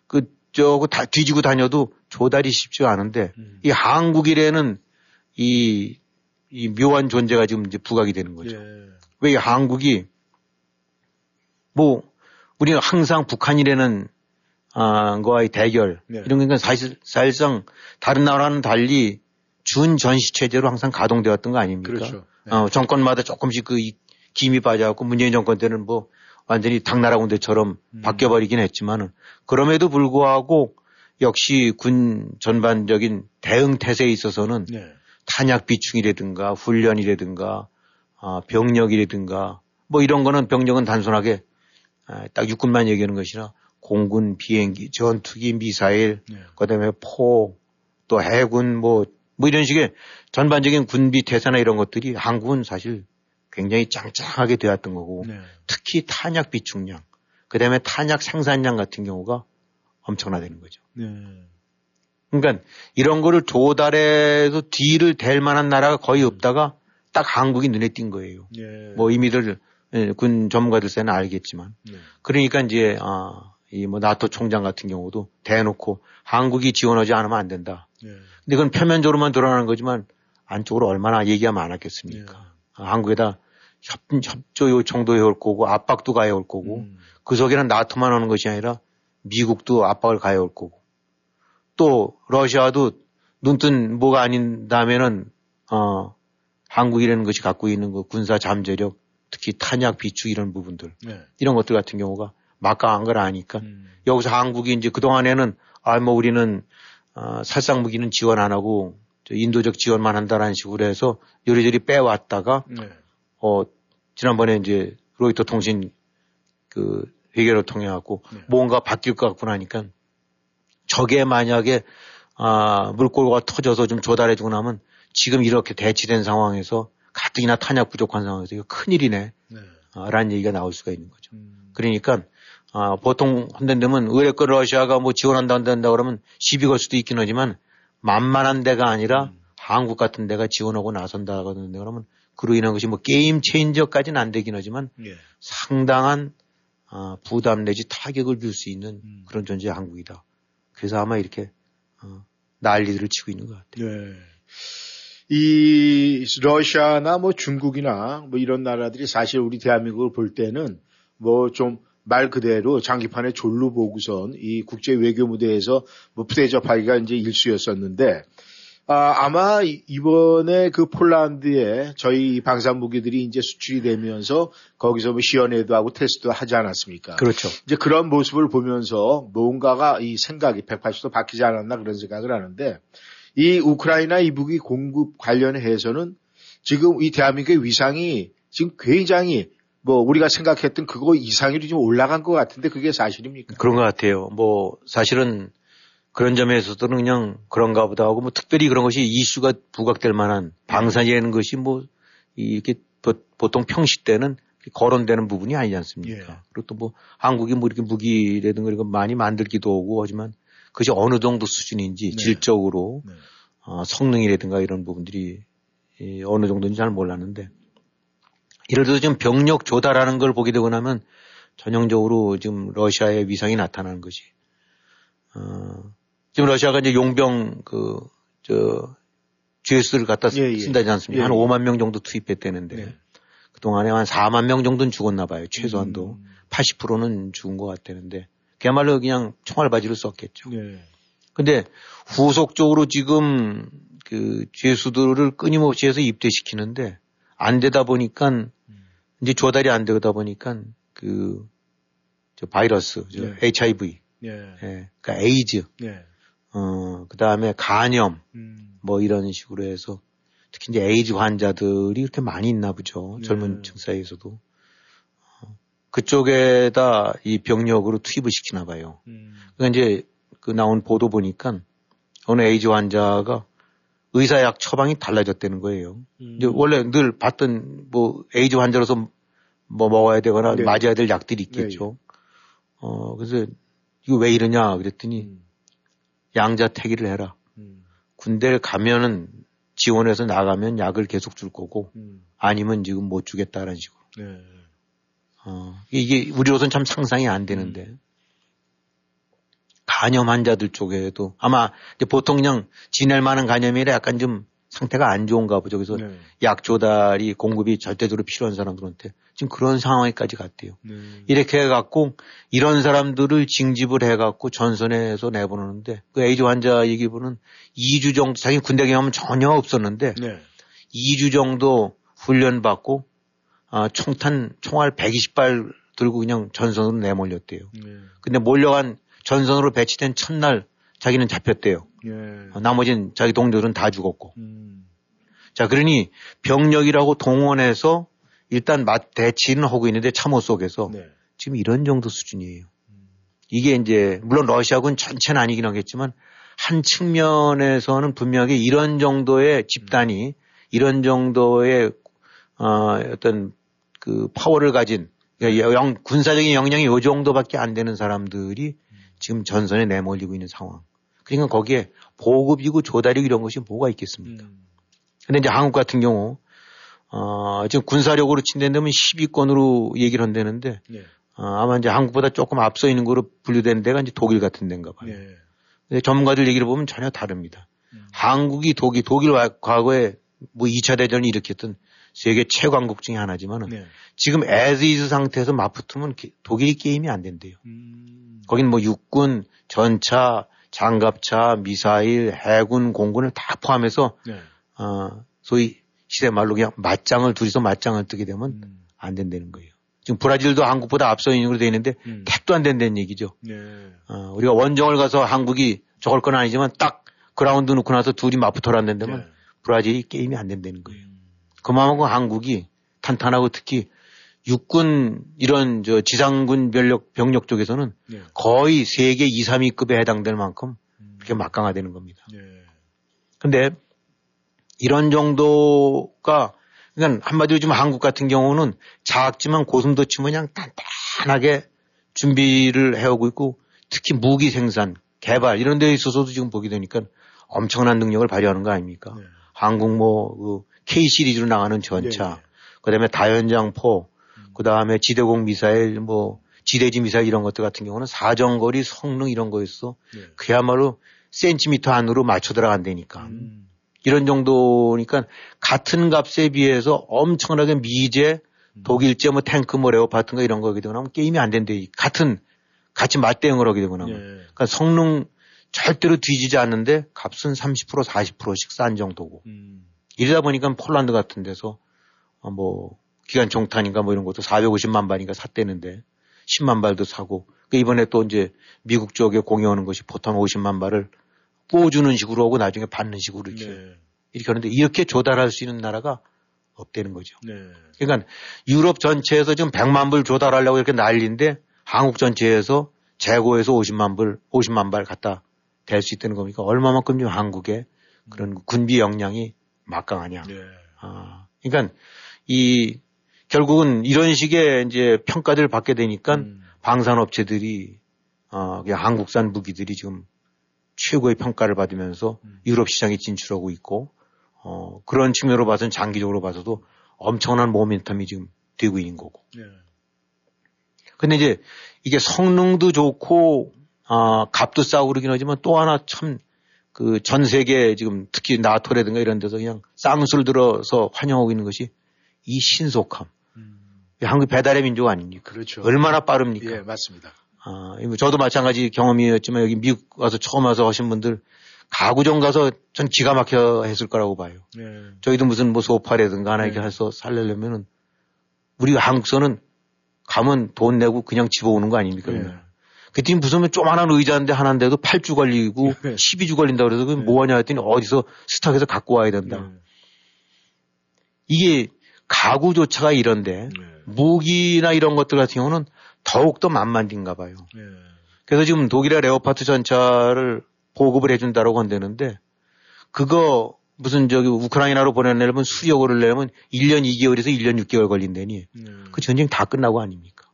그 저거 다 뒤지고 다녀도 조달이 쉽지가 않은데 음. 이 한국이라는 이, 이 묘한 존재가 지금 이제 부각이 되는 거죠. 예. 왜이 한국이 뭐 우리는 항상 북한이라는 아, 거와의 대결 네. 이런 건 사실 사실상 다른 나라는 달리 준 전시 체제로 항상 가동되었던 거 아닙니까? 그렇죠. 네. 어, 정권마다 조금씩 그 이- 김이 빠져갖고 문재인 정권 때는 뭐 완전히 당나라 군대처럼 음. 바뀌어버리긴 했지만은 그럼에도 불구하고 역시 군 전반적인 대응 태세에 있어서는 네. 탄약 비충이라든가 훈련이라든가 아, 병력이라든가 뭐 이런 거는 병력은 단순하게 아, 딱 육군만 얘기하는 것이라 공군 비행기, 전투기, 미사일, 네. 그다음에 포, 또 해군 뭐, 뭐 이런 식의 전반적인 군비 태세나 이런 것들이 한국은 사실 굉장히 짱짱하게 되었던 거고 네. 특히 탄약 비축량, 그다음에 탄약 생산량 같은 경우가 엄청나되는 거죠. 네. 그러니까 이런 거를 조달해서 뒤를 댈 만한 나라가 거의 없다가 딱 한국이 눈에 띈 거예요. 네. 뭐 이미들 예, 군 전문가들 세는 알겠지만 네. 그러니까 이제 아, 이 뭐 나토 총장 같은 경우도 대놓고 한국이 지원하지 않으면 안 된다. 네. 근데 그건 표면적으로만 드러나는 거지만 안쪽으로 얼마나 얘기가 많았겠습니까? 네. 아, 한국에다 협, 협조 요청도 해올 거고 압박도 가해올 거고 음. 그 속에는 나토만 오는 것이 아니라 미국도 압박을 가해올 거고 또 러시아도 눈뜬 뭐가 아닌다면은 어 한국이라는 것이 갖고 있는 그 군사 잠재력 특히 탄약 비축 이런 부분들 네. 이런 것들 같은 경우가 막강한 걸 아니까 음. 여기서 한국이 이제 그 동안에는 아 뭐 우리는 어, 살상 무기는 지원 안 하고 저 인도적 지원만 한다라는 식으로 해서 요리조리 빼왔다가 네. 어 지난번에 이제 로이터 통신 그 회계를 통해 갖고 네. 뭔가 바뀔 것 같구나 하니까 저게 만약에 아 물꼬가 터져서 좀 조달해 주고 나면 지금 이렇게 대치된 상황에서 가뜩이나 탄약 부족한 상황에서 이거 큰일이네 네. 아, 라는 얘기가 나올 수가 있는 거죠. 음. 그러니까 아, 보통 한다면 의뢰권 러시아가 뭐 지원한다 한다 그러면 시비 걸 수도 있긴 하지만 만만한 데가 아니라 음. 한국 같은 데가 지원하고 나선다. 그러면 그로 인한 것이 뭐 게임 체인저까지는 안 되긴 하지만 예. 상당한 아, 부담 내지 타격을 줄 수 있는 음. 그런 존재의 한국이다. 그래서 아마 이렇게 어, 난리들을 치고 있는 것 같아요. 네. 이 러시아나 뭐 중국이나 뭐 이런 나라들이 사실 우리 대한민국을 볼 때는 뭐 좀 말 그대로 장기판에 졸로 보고선 이 국제 외교 무대에서 뭐 부대 접하기가 이제 일수였었는데 아, 아마 이- 이번에 그 폴란드에 저희 방산 무기들이 이제 수출이 되면서 거기서 뭐 시연회도 하고 테스트도 하지 않았습니까? 그렇죠. 이제 그런 모습을 보면서 뭔가가 이 생각이 180도 바뀌지 않았나 그런 생각을 하는데 이 우크라이나 이 무기 공급 관련해서는 지금 이 대한민국의 위상이 지금 굉장히 뭐 우리가 생각했던 그거 이상으로 좀 올라간 것 같은데 그게 사실입니까? 그런 것 같아요. 뭐 사실은 그런 점에서는 그냥 그런가 보다 하고 뭐 특별히 그런 것이 이슈가 부각될 만한 방산이라는 것이 뭐 이렇게 보- 보통 평시 때는 거론되는 부분이 아니지 않습니까? 예. 그리고 또 뭐 한국이 뭐 이렇게 무기라든가 이런 거 많이 만들기도 하고 하지만 그것이 어느 정도 수준인지 네. 질적으로 네. 어, 성능이라든가 이런 부분들이 이 어느 정도인지 잘 몰랐는데 예를 들어서 지금 병력 조달하는 걸 보게 되고 나면 전형적으로 지금 러시아의 위상이 나타나는 것이 어, 지금 러시아가 이제 용병 그저 GS를 갖다 예, 예. 쓴다지 않습니까? 예, 한 예. 5만 명 정도 투입했다는데 네. 그동안에 한 4만 명 정도는 죽었나 봐요. 최소한도 음. 80%는 죽은 것 같다는데 그야말로 그냥 총알 바지를 썼겠죠. 네. 근데 후속적으로 지금 그 죄수들을 끊임없이 해서 입대시키는데 안 되다 보니까 이제 조달이 안 되다 보니까 그 저 바이러스, 저 네. HIV, 예. 예, 그러니까 에이즈, 예. 어, 그 다음에 간염, 음. 뭐 이런 식으로 해서 특히 이제 에이즈 환자들이 이렇게 많이 있나 보죠. 네. 젊은 층 사이에서도. 어, 그쪽에다 이 병력으로 투입을 시키나 봐요. 음. 그러니까 이제 그 나온 보도 보니까 어느 에이즈 환자가 의사 약 처방이 달라졌다는 거예요. 음. 이제 원래 늘 봤던 뭐 에이즈 환자로서 뭐 먹어야 되거나 네. 맞아야 될 약들이 있겠죠. 어, 그래서 이거 왜 이러냐 그랬더니 음. 양자택일을 해라. 음. 군대를 가면은 지원해서 나가면 약을 계속 줄 거고 음. 아니면 지금 못 주겠다라는 식으로. 네. 어, 이게 우리로서는 참 상상이 안 되는데. 간염 환자들 쪽에도 아마 이제 보통 그냥 지낼 만한 간염이 아니라 약간 좀 상태가 안 좋은가 보죠. 그래서 네. 약 조달이 공급이 절대적으로 필요한 사람들한테 지금 그런 상황에까지 갔대요. 이렇게 해갖고 이런 사람들을 징집을 해갖고 전선에서 내보내는데 그 에이즈 환자 얘기보는 2주 정도 자기 군대 경험은 전혀 없었는데 네. 2주 정도 훈련 받고 아, 총탄 총알 120발 들고 그냥 전선으로 내몰렸대요. 근데 몰려간 전선으로 배치된 첫날 자기는 잡혔대요. 예. 어, 나머진 자기 동료들은 다 죽었고. 음. 자, 그러니 병력이라고 동원해서 일단 맛 대치는 하고 있는데 참호 속에서 네. 지금 이런 정도 수준이에요. 이게 이제 물론 러시아군 전체는 아니긴 하겠지만 한 측면에서는 분명하게 이런 정도의 집단이 이런 정도의 어, 어떤 그 파워를 가진 그러니까 영- 군사적인 역량이 요 정도밖에 안 되는 사람들이 지금 전선에 내몰리고 있는 상황. 그러니까 거기에 보급이고 조달이고 이런 것이 뭐가 있겠습니까? 근데 이제 한국 같은 경우 어, 지금 군사력으로 친다면 10위권으로 얘기를 한다는데 네. 어, 아마 이제 한국보다 조금 앞서 있는 거로 분류되는 데가 이제 독일 같은 데인가 봐요. 네. 근데 전문가들 얘기를 보면 전혀 다릅니다. 한국이 독일, 독일 와- 과거에 뭐 2차 대전을 일으켰던 세계 최강국 중에 하나지만은 네. 지금 as is 상태에서 맞붙으면 게- 독일이 게임이 안 된대요. 음. 거긴 뭐 육군, 전차, 장갑차, 미사일, 해군, 공군을 다 포함해서 네. 어, 소위 시대 말로 그냥 맞짱을 둘이서 맞짱을 뜨게 되면 음. 안 된다는 거예요. 지금 브라질도 한국보다 앞서 있는 걸로 돼 있는데 음. 택도 안 된다는 얘기죠. 네. 어, 우리가 원정을 가서 한국이 저걸 건 아니지만 딱 그라운드 놓고 나서 둘이 맞붙어라는 데면 네. 브라질이 게임이 안 된다는 거예요. 음. 그만큼 한국이 탄탄하고 특히 육군 이런 저 지상군 병력 병력 쪽에서는 네. 거의 세계 2, 3위급에 해당될 만큼 그렇게 막강화되는 겁니다. 네. 근데 이런 정도가 그러니까 한마디로 지금 한국 같은 경우는 작지만 고슴도 치면 그냥 단단하게 준비를 해오고 있고 특히 무기 생산, 개발 이런 데에 있어서도 지금 보게 되니까 엄청난 능력을 발휘하는 거 아닙니까? 네. 한국 뭐 그 K 시리즈로 나가는 전차, 네, 네. 그다음에 다연장포, 그다음에 지대공 미사일 뭐 지대지 미사일 이런 것들 같은 경우는 사정거리 성능 이런 거였어. 네. 그야말로 센티미터 안으로 맞춰 들어간다니까. 음. 이런 정도니까 같은 값에 비해서 엄청나게 미제 독일제 뭐 탱크 뭐 레오파트인가 이런 거 하게 되고 나면 게임이 안 된대. 같은 같이 맞대응을 하게 되고 나면. 네. 그러니까 성능 절대로 뒤지지 않는데 값은 30% 40%씩 싼 정도고. 음. 이러다 보니까 폴란드 같은 데서 어, 뭐 기관 총탄인가 뭐 이런 것도 450만 발인가 샀대는데 10만 발도 사고 그 이번에 또 이제 미국 쪽에 공여오는 것이 포탄 50만 발을 꽂주는 식으로 하고 나중에 받는 식으로 이렇게 네. 이렇게 하는데 이렇게 조달할 수 있는 나라가 없다는 거죠. 네. 그러니까 유럽 전체에서 지금 100만 불 조달하려고 이렇게 난리인데 한국 전체에서 재고에서 50만 불, 50만 발 갖다 댈 수 있다는 겁니까? 얼마만큼 한국의 그런 군비 역량이 막강하냐. 네. 아, 그러니까 이 결국은 이런 식의 이제 평가들을 받게 되니까 음. 방산업체들이 어, 그냥 한국산 무기들이 지금 최고의 평가를 받으면서 음. 유럽 시장에 진출하고 있고 어, 그런 측면으로 봐서는 장기적으로 봐서도 엄청난 모멘텀이 지금 되고 있는 거고. 네. 근데 이제 이게 성능도 좋고 아, 값도 싸고 그러긴 하지만 또 하나 참 그 전 세계 지금 특히 나토라든가 이런 데서 그냥 쌍수를 들어서 환영하고 있는 것이 이 신속함. 이 한국 배달의 민족 아닙니까? 음. 그렇죠. 얼마나 빠릅니까? 예, 맞습니다. 아, 이거 저도 마찬가지 경험이었지만 여기 미국 와서 처음 와서 하신 분들 가구점 가서 전 기가 막혀 했을 거라고 봐요. 네. 저희도 무슨 뭐 소파라든가 하나 이렇게 네. 해서 살려면은 우리가 한국서는 가면 돈 내고 그냥 집어오는 거 아닙니까? 네. 그때 무슨 조만한 의자인데 하나인데도 8주 걸리고 네. 12주 걸린다 그래서 그게 뭐하냐 했더니 어디서 스탁에서 갖고 와야 된다. 네. 이게 가구조차가 이런데 네. 무기나 이런 것들 같은 경우는 더욱더 만만인가 봐요. 네. 그래서 지금 독일의 레오파트 전차를 보급을 해준다라고 한다는데 그거 무슨 저기 우크라이나로 보내려면 수력을 내려면 1년 2개월에서 1년 6개월 걸린다니 네. 그 전쟁 다 끝나고 아닙니까?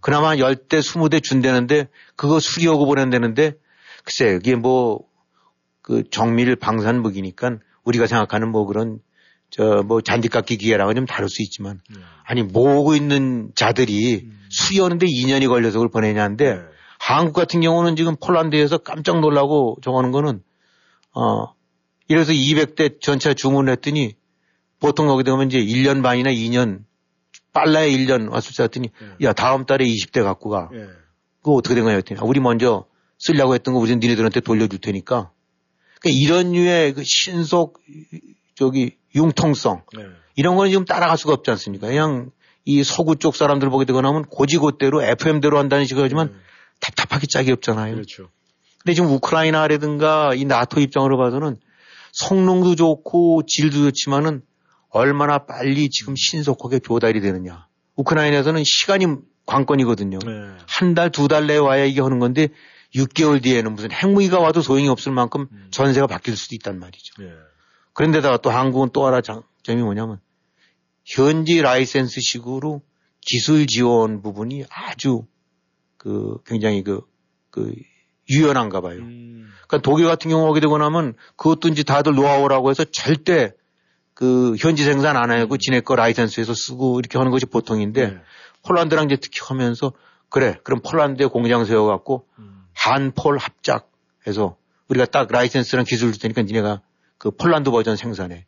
음. 그나마 10대 20대 준다는데 그거 수리하고 보낸다는데 글쎄 이게 뭐 그 정밀 방산 무기니까 우리가 생각하는 뭐 그런 저 뭐 잔디깎기 기계랑은 좀 다를 수 있지만 네. 아니 모으고 있는 자들이 음. 수리하는데 2년이 걸려서 그걸 보내냐는데 네. 한국 같은 경우는 지금 폴란드에서 깜짝 놀라고 정하는 거는 어 이래서 200대 전차 주문을 했더니 보통 거기 되면 이제 1년 반이나 2년 빨라야 1년 왔을 때 했더니 야 다음 달에 20대 갖고 가. 예. 그거 어떻게 된 거냐 했더니 아, 우리 먼저 쓰려고 했던 거 우리는 니네들한테 돌려줄 테니까. 그러니까 이런 류의 그 신속 저기 융통성 네. 이런 거는 지금 따라갈 수가 없지 않습니까? 그냥 이 서구 쪽 사람들 보게 되거나 하면 고지고대로 FM대로 한다는 식으로 하지만 답답하기 짝이 없잖아요. 그렇죠. 근데 지금 우크라이나라든가 이 나토 입장으로 봐서는 성능도 좋고 질도 좋지만은 얼마나 빨리 지금 신속하게 조달이 되느냐. 우크라이나에서는 시간이 관건이거든요. 네. 한 달, 두 달 내에 와야 이게 하는 건데 6개월 뒤에는 무슨 핵무기가 와도 소용이 없을 만큼 전세가 바뀔 수도 있단 말이죠. 네. 그런데다가 또 한국은 또 하나 장점이 뭐냐면 현지 라이센스식으로 기술 지원 부분이 아주 그 굉장히 그, 그 유연한가 봐요. 그러니까 독일 같은 경우 오게 되고 나면 그것도 이제 다들 노하우라고 해서 절대 그 현지 생산 안 하고 지네 거 라이센스에서 쓰고 이렇게 하는 것이 보통인데 폴란드랑 이제 특히 하면서 그래 그럼 폴란드에 공장 세워갖고 한폴 합작 해서 우리가 딱 라이센스랑 기술을 줄 테니까 니네가 그 폴란드 버전 생산해.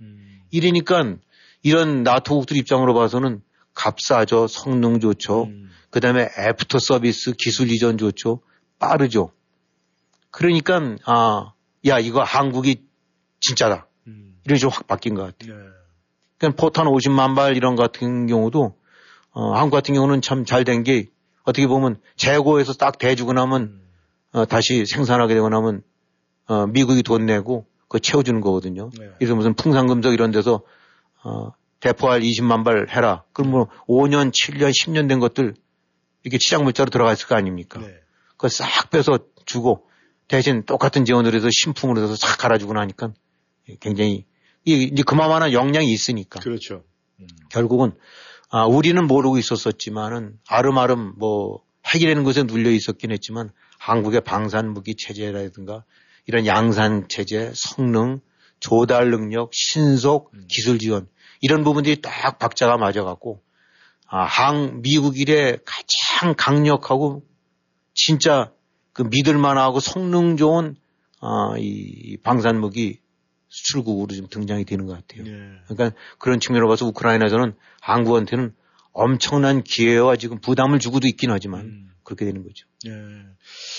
이러니까 이런 나토국들 입장으로 봐서는 값싸죠, 성능 좋죠, 그 다음에 애프터 서비스 기술 이전 좋죠, 빠르죠. 그러니까, 아, 야, 이거 한국이 진짜다. 이런 식으로 확 바뀐 것 같아요. 그러니까 포탄 50만 발 이런 것 같은 경우도, 어, 한국 같은 경우는 참 잘 된 게, 어떻게 보면 재고에서 딱 대주고 나면, 어, 다시 생산하게 되고 나면, 어, 미국이 돈 내고, 그거 채워주는 거거든요. 그래서 무슨 풍산금속 이런 데서, 어, 대포할 20만 발 해라. 그럼 뭐 5년, 7년, 10년 된 것들 이렇게 시장 물자로 들어가 있을 거 아닙니까? 그거 싹 빼서 주고 대신 똑같은 지원을 해서 신품으로 해서 싹 갈아주고 나니까 굉장히 이게 이제 그만한 역량이 있으니까. 그렇죠. 결국은 아, 우리는 모르고 있었었지만은 아름아름 뭐 핵이라는 것에 눌려 있었긴 했지만 한국의 방산무기 체제라든가 이런 양산 체제, 성능, 조달 능력, 신속, 기술 지원 이런 부분들이 딱 박자가 맞아갖고 아, 항 미국 일에 가장 강력하고 진짜 그 믿을만하고 성능 좋은 아, 이 방산무기 수출국으로 좀 등장이 되는 것 같아요. 그러니까 그런 측면으로 봐서 우크라이나에서는 한국한테는 엄청난 기회와 지금 부담을 주고도 있긴 하지만 그렇게 되는 거죠. 예.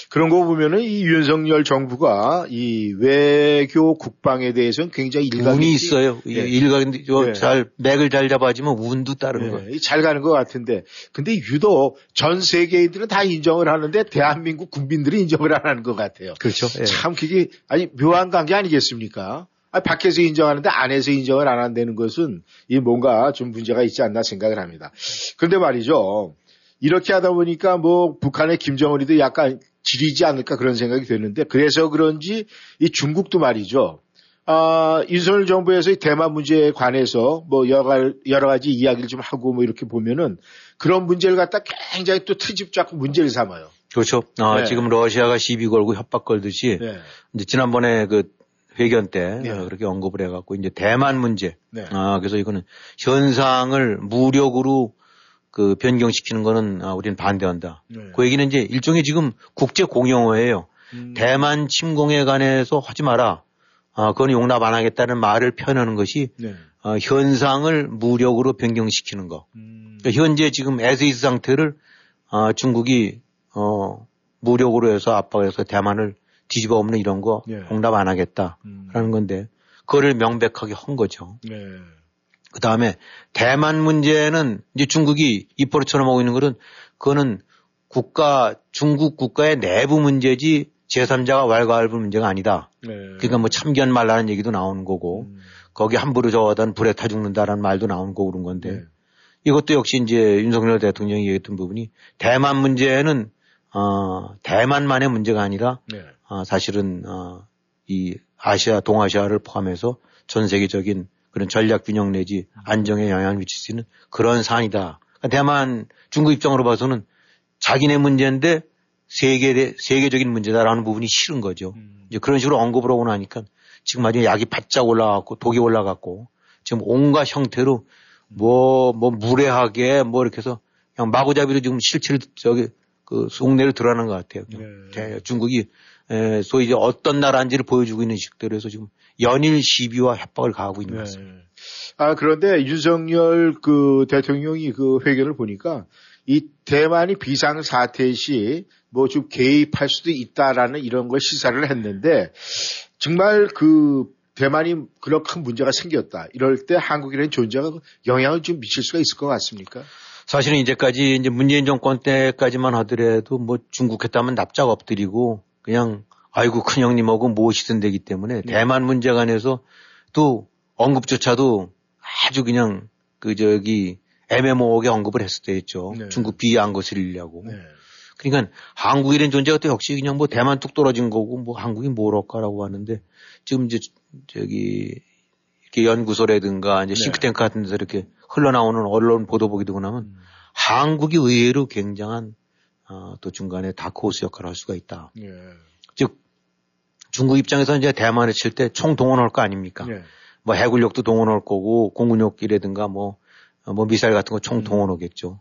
그런 거 보면은 이 윤석열 정부가 이 외교 국방에 대해서는 굉장히 일각이 운이 있어요. 예. 일각인데 저 예. 잘 맥을 잘 잡아주면 운도 따르는 거예요. 예, 잘 가는 것 같은데 근데 유독 전 세계인들은 다 인정을 하는데 대한민국 국민들이 인정을 안 하는 것 같아요. 그렇죠. 예. 참 그게 아니 묘한 관계 아니겠습니까? 아, 밖에서 인정하는데 안에서 인정을 안 한다는 것은 이 뭔가 좀 문제가 있지 않나 생각을 합니다. 그런데 말이죠. 이렇게 하다 보니까 뭐 북한의 김정은이도 약간 지리지 않을까 그런 생각이 드는데 그래서 그런지 이 중국도 말이죠. 아, 윤석열 정부에서 이 대만 문제에 관해서 뭐 여러, 가- 여러 가지 이야기를 좀 하고 뭐 이렇게 보면은 그런 문제를 갖다 굉장히 또 트집 잡고 문제를 삼아요. 그렇죠. 아, 네. 지금 러시아가 시비 걸고 협박 걸듯이 네. 이제 지난번에 그 회견 때 어, 그렇게 언급을 해갖고 이제 대만 문제. 네. 아, 그래서 이거는 현상을 무력으로 그 변경시키는 거는 아, 우리는 반대한다. 네. 그 얘기는 이제 일종의 지금 국제 공용어예요. 음. 대만 침공에 관해서 하지 마라. 아, 그건 용납 안 하겠다는 말을 표현하는 것이 네. 어, 현상을 무력으로 변경시키는 거. 음. 그러니까 현재 지금 에스이스 상태를 어, 중국이 어, 무력으로 해서 압박해서 대만을 뒤집어 엎는 이런 거 예. 용납 안 하겠다라는 건데 그거를 명백하게 한 거죠. 네. 그 다음에 대만 문제는 이제 중국이 입버릇 쳐넘어오고 있는 거는 그거는 국가 중국 국가의 내부 문제지 제3자가 왈가왈부 문제가 아니다. 네. 그러니까 뭐 참견 말라는 얘기도 나오는 거고 거기 함부로 저어다 불에 타 죽는다라는 말도 나오는 거고 그런 건데 이것도 역시 이제 윤석열 대통령이 얘기했던 부분이 대만 문제는 어, 대만만의 문제가 아니라 네. 어, 사실은 어, 이 아시아 동아시아를 포함해서 전 세계적인 그런 전략 균형 내지 안정에 영향을 미칠 수 있는 그런 사안이다. 그러니까 대만 중국 입장으로 봐서는 자기네 문제인데 세계 세계적인 문제다라는 부분이 싫은 거죠. 이제 그런 식으로 언급을 하고 나니까 지금 아주 약이 바짝 올라갔고 독이 올라갔고 지금 온갖 형태로 뭐뭐 무례하게 뭐 이렇게 해서 그냥 마구잡이로 지금 실체를 저기 그 속내로 드러나는 것 같아요. 네. 중국이 에, 소위 이제 어떤 나라인지를 보여주고 있는 식대로 해서 지금 연일 시비와 협박을 가하고 있는 것 같습니다. 아, 그런데 윤석열 그 대통령이 그 회견을 보니까 이 대만이 비상사태 시 뭐 좀 개입할 수도 있다라는 이런 걸 시사를 했는데 정말 그 대만이 그런 큰 문제가 생겼다. 이럴 때 한국이라는 존재가 영향을 좀 미칠 수가 있을 것 같습니까? 사실은 이제까지 이제 문재인 정권 때까지만 하더라도 뭐 중국 했다면 납작 엎드리고 그냥 아이고 큰 형님하고 무엇이든 되기 때문에 네. 대만 문제 관해서 또 언급조차도 아주 그냥 그 저기 애매모호하게 언급을 했을 때였죠. 네. 중국 것을 일려고. 네. 그러니까 한국이라는 존재가 또 역시 그냥 뭐 대만 뚝 떨어진 거고 뭐 한국이 뭘 할까라고 하는데 지금 이제 저기 이렇게 연구소라든가 이제 네. 싱크탱크 같은 데서 이렇게 흘러나오는 언론 보도 보게 되고 나면 음. 한국이 의외로 굉장한 어, 또 중간에 다크호스 역할을 할 수가 있다. 예. 즉 중국 입장에서 이제 대만에 칠때 총 동원할 거 아닙니까? 예. 뭐 해군력도 동원할 거고 공군력이라든가 뭐, 어, 뭐 미사일 같은 거 총 동원하겠죠. 음.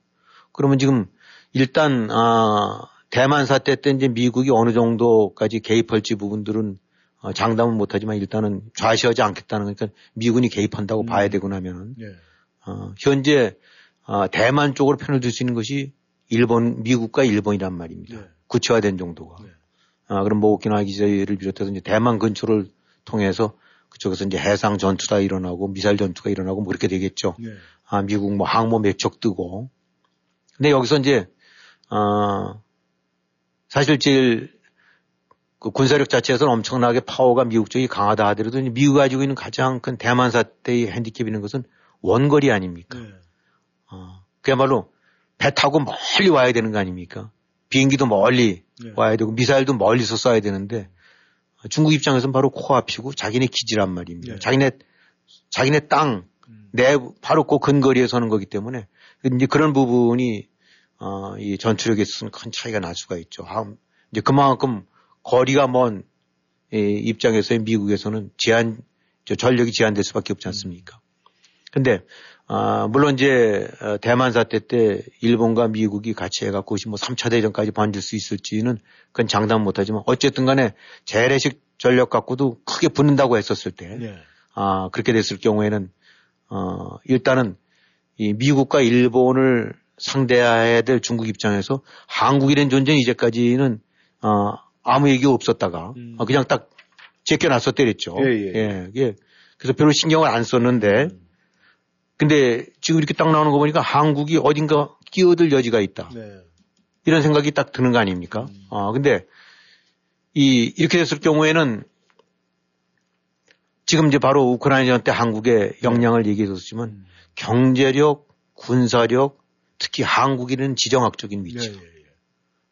그러면 지금 일단 아 대만 사태 때 이제 미국이 어느 정도까지 개입할지 부분들은 어, 장담은 못하지만 일단은 좌시하지 않겠다는 거니까 미군이 개입한다고 음. 봐야 되고 나면은 예. 어, 현재 어, 대만 쪽으로 편을 들 수 있는 것이 일본, 미국과 일본이란 말입니다. 예. 구체화된 정도가. 예. 아, 그럼 뭐 오키나와 기자를 비롯해서 이제 대만 근처를 통해서 그쪽에서 이제 해상 전투가 일어나고 미사일 전투가 일어나고 뭐 그렇게 되겠죠. 예. 아, 미국 뭐 항모 몇 척 뜨고. 근데 여기서 이제, 어, 사실 제일 그 군사력 자체에서는 엄청나게 파워가 미국 쪽이 강하다 하더라도 미국 가지고 있는 가장 큰 대만사 때의 핸디캡 있는 것은 원거리 아닙니까? 네. 어, 그야말로 배 타고 멀리 와야 되는 거 아닙니까? 비행기도 멀리 네. 와야 되고 미사일도 멀리서 쏴야 되는데 중국 입장에서는 바로 코앞이고 자기네 기지란 말입니다. 네. 자기네 자기네 땅, 음. 내 바로 그 근거리에 서는 거기 때문에 이제 그런 부분이 어, 이 전투력에 있어서는 큰 차이가 날 수가 있죠. 이제 그만큼 거리가 먼 예, 입장에서의 미국에서는 제한, 저 전력이 제한될 수밖에 없지 않습니까? 근데, 아, 물론 이제 어, 대만 사태 때 일본과 미국이 같이 해갖고 뭐 3차 대전까지 번질 수 있을지는 그건 장담 못하지만 어쨌든 간에 재래식 전력 갖고도 크게 붙는다고 했었을 때, 네. 아, 그렇게 됐을 경우에는, 어, 일단은 이 미국과 일본을 상대해야 될 중국 입장에서 한국이란 존재는 이제까지는, 어, 아무 얘기 없었다가 음. 어, 그냥 딱 제껴놨어 때렸죠. 예, 예. 예, 예. 그래서 별로 신경을 안 썼는데 음. 근데 지금 이렇게 딱 나오는 거 보니까 한국이 어딘가 끼어들 여지가 있다. 네. 이런 생각이 딱 드는 거 아닙니까? 음. 아, 근데 이, 이렇게 됐을 경우에는 지금 이제 바로 우크라이나 때 한국의 역량을 네. 얘기해 줬지만 음. 경제력, 군사력, 특히 한국이는 지정학적인 위치. 네, 네.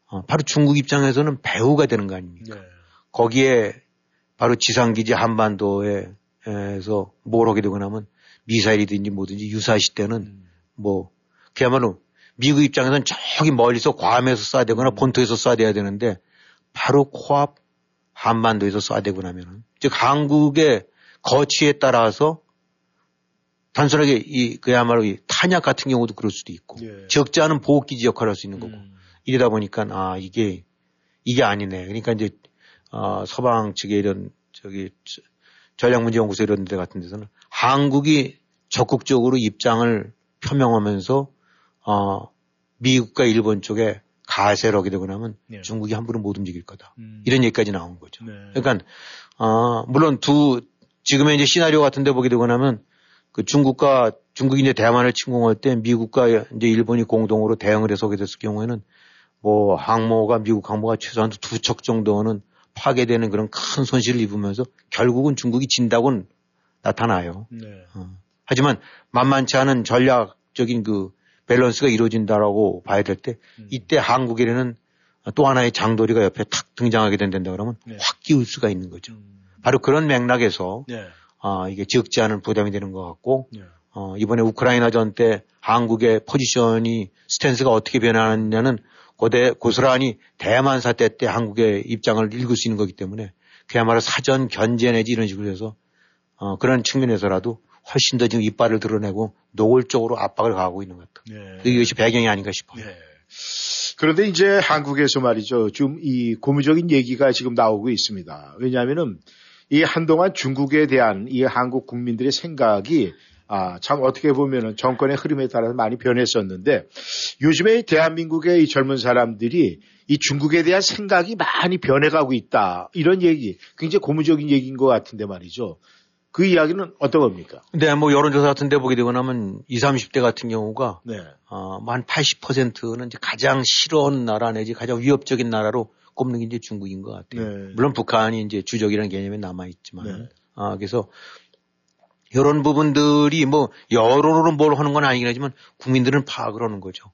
어, 바로 중국 입장에서는 배후가 되는 거 아닙니까? 네. 거기에 바로 지상기지 한반도에서 뭘 하게 되고 나면 미사일이든지 뭐든지 유사시 때는 음. 뭐 그야말로 미국 입장에서는 저기 멀리서 괌에서 쏴야 되거나 음. 본토에서 쏴야 돼야 되는데 바로 코앞 한반도에서 쏴야 되고 나면은 즉 한국의 거치에 따라서 단순하게 이 그야말로 이 탄약 같은 경우도 그럴 수도 있고 예. 적지 않은 보호기지 역할을 할 수 있는 거고 음. 이러다 보니까 아 이게 이게 아니네. 그러니까 이제 어, 서방 측의 이런 저기 전략문제연구소 이런 데 같은 데서는 한국이 적극적으로 입장을 표명하면서 어, 미국과 일본 쪽에 가세를 하게 되고 나면 네. 중국이 함부로 못 움직일 거다. 음. 이런 얘기까지 나온 거죠. 네. 그러니까 어, 물론 두 지금의 이제 시나리오 같은 데 보게 되고 나면 그 중국과 중국이 이제 대만을 침공할 때 미국과 이제 일본이 공동으로 대응을 해서 오게 됐을 경우에는 뭐 항모가 미국 항모가 최소한 두 척 정도는 파괴되는 그런 큰 손실을 입으면서 결국은 중국이 진다고는 나타나요. 네. 어. 하지만 만만치 않은 전략적인 그 밸런스가 이루어진다라고 봐야 될때 음. 이때 한국에는 또 하나의 장도리가 옆에 탁 등장하게 된다 그러면 네. 확 끼울 수가 있는 거죠. 음. 바로 그런 맥락에서 네. 아, 이게 적지 않은 부담이 되는 것 같고 네. 어, 이번에 우크라이나 전 때 한국의 포지션이 스탠스가 어떻게 변하느냐는 고대 고스란히 대만 사태 때 한국의 입장을 읽을 수 있는 거기 때문에 그야말로 사전 견제 내지 이런 식으로 해서 어, 그런 측면에서라도 훨씬 더 지금 이빨을 드러내고 노골적으로 압박을 가하고 있는 것 같아요. 네. 이것이 배경이 아닌가 싶어요. 네. 그런데 이제 한국에서 말이죠. 지금 이 고무적인 얘기가 지금 나오고 있습니다. 왜냐하면은 이 한동안 중국에 대한 이 한국 국민들의 생각이 아, 참 어떻게 보면은 정권의 흐름에 따라서 많이 변했었는데 요즘에 대한민국의 이 젊은 사람들이 이 중국에 대한 생각이 많이 변해가고 있다. 이런 얘기, 굉장히 고무적인 얘기인 것 같은데 말이죠. 그 이야기는 어떤 겁니까? 근데 뭐 여론조사 같은 데 보게 되고 나면 20, 30대 같은 경우가 네. 어, 뭐 한 80%는 이제 가장 싫어하는 나라 내지 가장 위협적인 나라로 꼽는 게 이제 중국인 것 같아요. 네. 물론 북한이 이제 주적이라는 개념이 남아 있지만. 네. 아, 그래서 이런 부분들이 뭐 여론으로 뭘 하는 건 아니긴 하지만 국민들은 파악을 하는 거죠.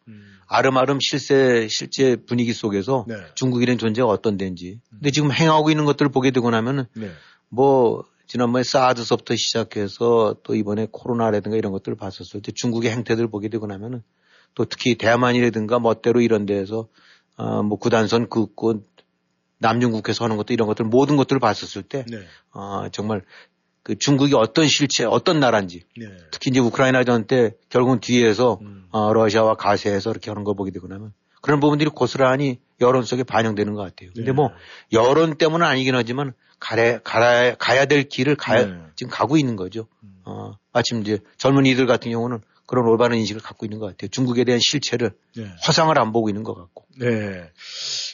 아름아름 실세, 실제 분위기 속에서 네. 중국이라는 존재가 어떤 데인지. 근데 지금 행하고 있는 것들을 보게 되고 나면은 네. 뭐 지난번에 사드서부터 시작해서 또 이번에 코로나라든가 이런 것들을 봤었을 때 중국의 행태들을 보게 되고 나면은 또 특히 대만이라든가 멋대로 이런 데에서 어 뭐 구단선 긋고 남중국해서 하는 것도 이런 것들 모든 것들을 봤었을 때 네. 어, 정말 그 중국이 어떤 실체, 어떤 나라인지 네. 특히 이제 우크라이나 전 때 결국은 뒤에서 어, 러시아와 가세해서 이렇게 하는 걸 보게 되고 나면 그런 부분들이 고스란히 여론 속에 반영되는 것 같아요. 근데 뭐 여론 때문은 아니긴 하지만 가래, 가야, 가야 될 길을 가야, 네. 지금 가고 있는 거죠. 어, 마침 이제 젊은이들 같은 경우는 그런 올바른 인식을 갖고 있는 것 같아요. 중국에 대한 실체를 네. 화상을 안 보고 있는 것 같고. 네.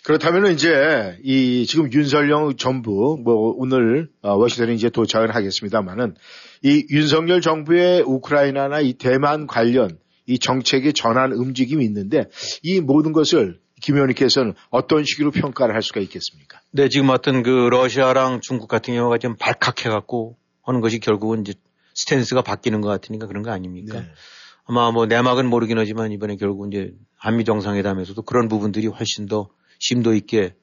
그렇다면 이제 이 지금 윤석열 정부 뭐 오늘 어, 워싱턴에 이제 도착을 하겠습니다만은 이 윤석열 정부의 우크라이나나 이 대만 관련 이 정책의 전환 움직임이 있는데 이 모든 것을 김 의원님께서는 어떤 식으로 평가를 할 수가 있겠습니까? 네, 지금 어떤 그 러시아랑 중국 같은 경우가 좀 발칵해갖고 하는 것이 결국은 이제 스탠스가 바뀌는 것 같으니까 그런 거 아닙니까? 네. 아마 뭐 내막은 모르긴 하지만 이번에 결국 이제 한미 정상회담에서도 그런 부분들이 훨씬 더 심도 있게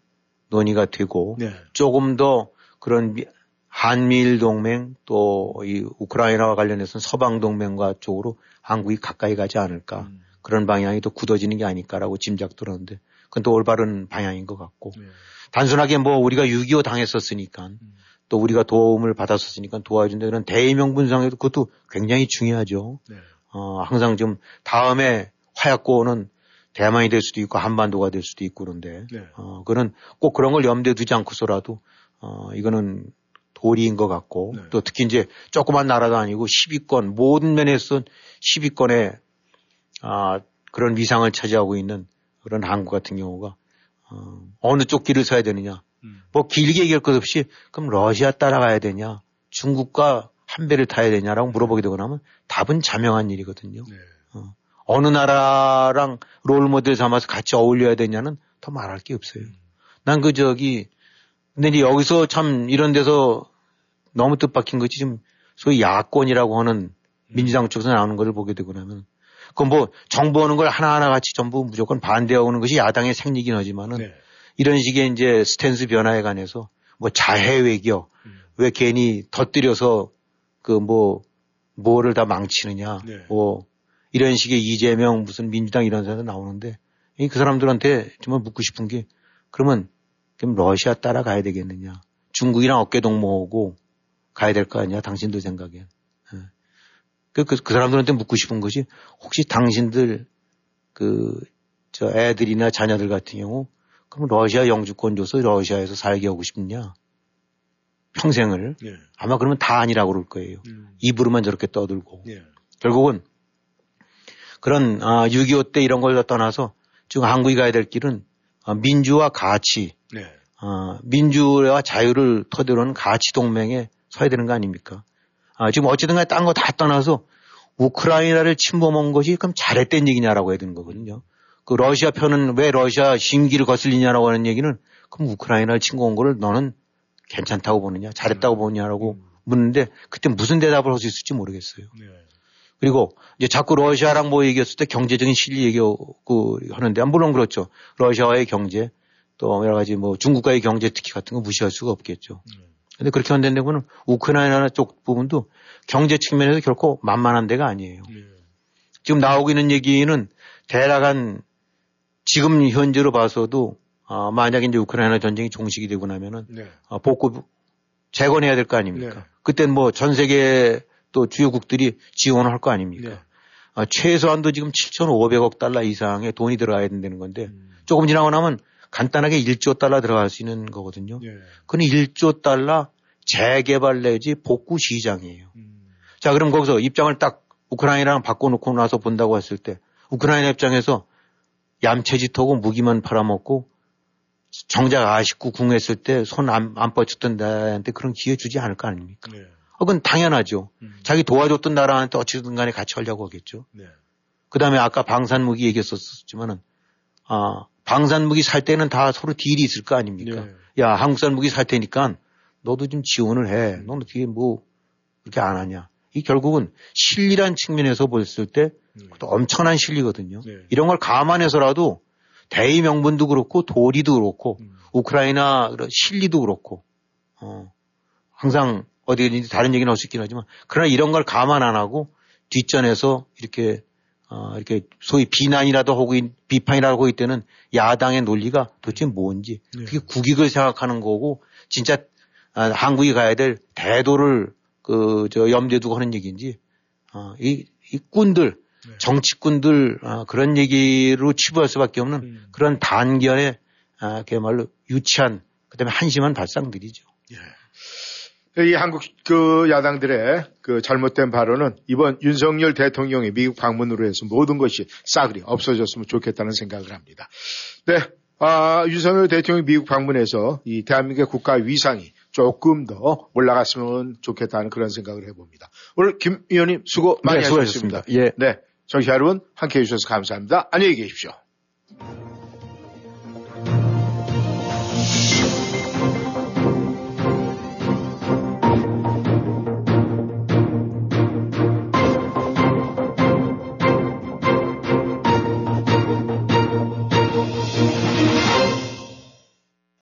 논의가 되고 네. 조금 더 그런 미- 한미일 동맹 또 이 우크라이나와 관련해서는 서방 동맹과 쪽으로 한국이 가까이 가지 않을까 음. 그런 방향이 더 굳어지는 게 아닐까라고 짐작도 하는데 그건 또 올바른 방향인 것 같고 네. 단순하게 뭐 우리가 6.25 당했었으니까 또 우리가 도움을 받았었으니까 도와준다 이런 대의명 분상에도 그것도 굉장히 중요하죠. 네. 어, 항상 좀 다음에 화약고는 대만이 될 수도 있고 한반도가 될 수도 있고 그런데 네. 어, 그는 꼭 그런 걸 염두에 두지 않고서라도 어, 이거는 도리인 것 같고 네. 또 특히 이제 조그만 나라도 아니고 10위권 모든 면에서 10위권에 아, 그런 위상을 차지하고 있는 그런 한국 같은 경우가 어, 어느 쪽 길을 서야 되느냐 음. 뭐 길게 얘기할 것 없이 그럼 러시아 따라가야 되냐 중국과 한 배를 타야 되냐라고 물어보게 되고 나면 답은 자명한 일이거든요. 네. 어, 어느 나라랑 롤 모델 삼아서 같이 어울려야 되냐는 더 말할 게 없어요. 난그 저기 근데 이제 여기서 참 이런 데서 너무 뜻밖인 것이 지금 소위 야권이라고 하는 민주당 쪽에서 나오는 것을 보게 되고 나면 그건 뭐 정부하는 걸 하나하나 같이 전부 무조건 반대하고 는 것이 야당의 생리긴 하지만은 네. 이런 식의 이제 스탠스 변화에 관해서 뭐 자해 외교 왜 괜히 덧들여서 그 뭐 뭐를 다 망치느냐 네. 뭐 이런 식의 이재명 무슨 민주당 이런 사람들 나오는데 이그 사람들한테 정말 묻고 싶은 게 그러면 그럼 러시아 따라가야 되겠느냐 중국이랑 어깨 동무하고 가야 될 거 아니야 당신들 생각엔 예. 그, 그, 그 사람들한테 묻고 싶은 것이 혹시 당신들 그 저 애들이나 자녀들 같은 경우 그럼 러시아 영주권 줘서 러시아에서 살게 하고 싶냐 평생을 네. 아마 그러면 다 아니라고 그럴 거예요. 음. 입으로만 저렇게 떠들고. 네. 결국은 그런 아, 6.25 때 이런 걸 떠나서 지금 한국이 가야 될 길은 아, 민주와 가치, 네. 아, 민주와 자유를 토대로 하는 가치 동맹에 서야 되는 거 아닙니까? 아, 지금 어찌든 간에 딴 거 다 떠나서 우크라이나를 침범한 것이 그럼 잘했던 얘기냐라고 해야 되는 거거든요. 그 러시아 편은 왜 러시아 심기를 거슬리냐라고 하는 얘기는 그럼 우크라이나를 침공한 거를 너는 괜찮다고 보느냐, 잘했다고 보느냐라고 묻는데 그때 무슨 대답을 할 수 있을지 모르겠어요. 네. 그리고 이제 자꾸 러시아랑 뭐 얘기했을 때 경제적인 실리 얘기하고 하는데 물론 그렇죠. 러시아와의 경제 또 여러 가지 뭐 중국과의 경제 특히 같은 거 무시할 수가 없겠죠. 근데 그렇게 한다는 우크라이나 쪽 부분도 경제 측면에서 결코 만만한 데가 아니에요. 지금 나오고 있는 얘기는 대략한 지금 현재로 봐서도 아, 만약에 이제 우크라이나 전쟁이 종식이 되고 나면은 네. 아, 복구 재건해야 될 거 아닙니까? 네. 그땐 뭐 전 세계 또 주요국들이 지원을 할 거 아닙니까? 네. 아, 최소한도 지금 7,500억 달러 이상의 돈이 들어가야 된다는 건데 조금 지나고 나면 간단하게 1조 달러 들어갈 수 있는 거거든요. 예. 그건 1조 달러 재개발 내지 복구 시장이에요. 자, 그럼 거기서 입장을 딱 우크라이나랑 바꿔놓고 나서 본다고 했을 때 우크라이나 입장에서 얌체짓하고 무기만 팔아먹고 정작 아쉽고 궁했을 때 손 안 안 뻗쳤던 나라한테 그런 기회 주지 않을 거 아닙니까? 네. 어, 그건 당연하죠. 자기 도와줬던 나라한테 어찌든 간에 같이 하려고 하겠죠. 네. 그 다음에 아까 방산무기 얘기했었지만은, 아, 방산 무기 살 때는 다 서로 딜이 있을 거 아닙니까? 네. 야, 한국산 무기 살 테니까 너도 좀 지원을 해. 너는 어떻게 뭐, 그렇게 안 하냐. 이 결국은 실리란 측면에서 봤을 때 그것도 엄청난 실리거든요. 네. 이런 걸 감안해서라도 대의 명분도 그렇고 도리도 그렇고 음. 우크라이나 실리도 그렇고 어, 항상 어디든지 다른 얘기는 할 수 있긴 하지만 그러나 이런 걸 감안 안 하고 뒷전에서 이렇게 어, 이렇게 소위 비난이라도 하고 있, 비판이라도 하고 있다는 야당의 논리가 도대체 뭔지 네. 그게 국익을 생각하는 거고 진짜 아, 한국이 가야 될 대도를 그 저 염두에 두고 하는 얘기인지 어, 이, 이 꾼들 네. 정치꾼들 아, 그런 얘기로 치부할 수밖에 없는 음. 그런 단견의 아, 그야말로 유치한 그다음에 한심한 발상들이죠. 이 한국 그 야당들의 그 잘못된 발언은 이번 윤석열 대통령의 미국 방문으로 해서 모든 것이 싸그리 없어졌으면 좋겠다는 생각을 합니다. 네. 아, 윤석열 대통령 미국 방문해서 이 대한민국의 국가 위상이 조금 더 올라갔으면 좋겠다는 그런 생각을 해봅니다. 오늘 김 의원님 수고 많이 네, 하셨습니다. 수고하셨습니다. 예. 네. 청취자 여러분 함께 해주셔서 감사합니다. 안녕히 계십시오.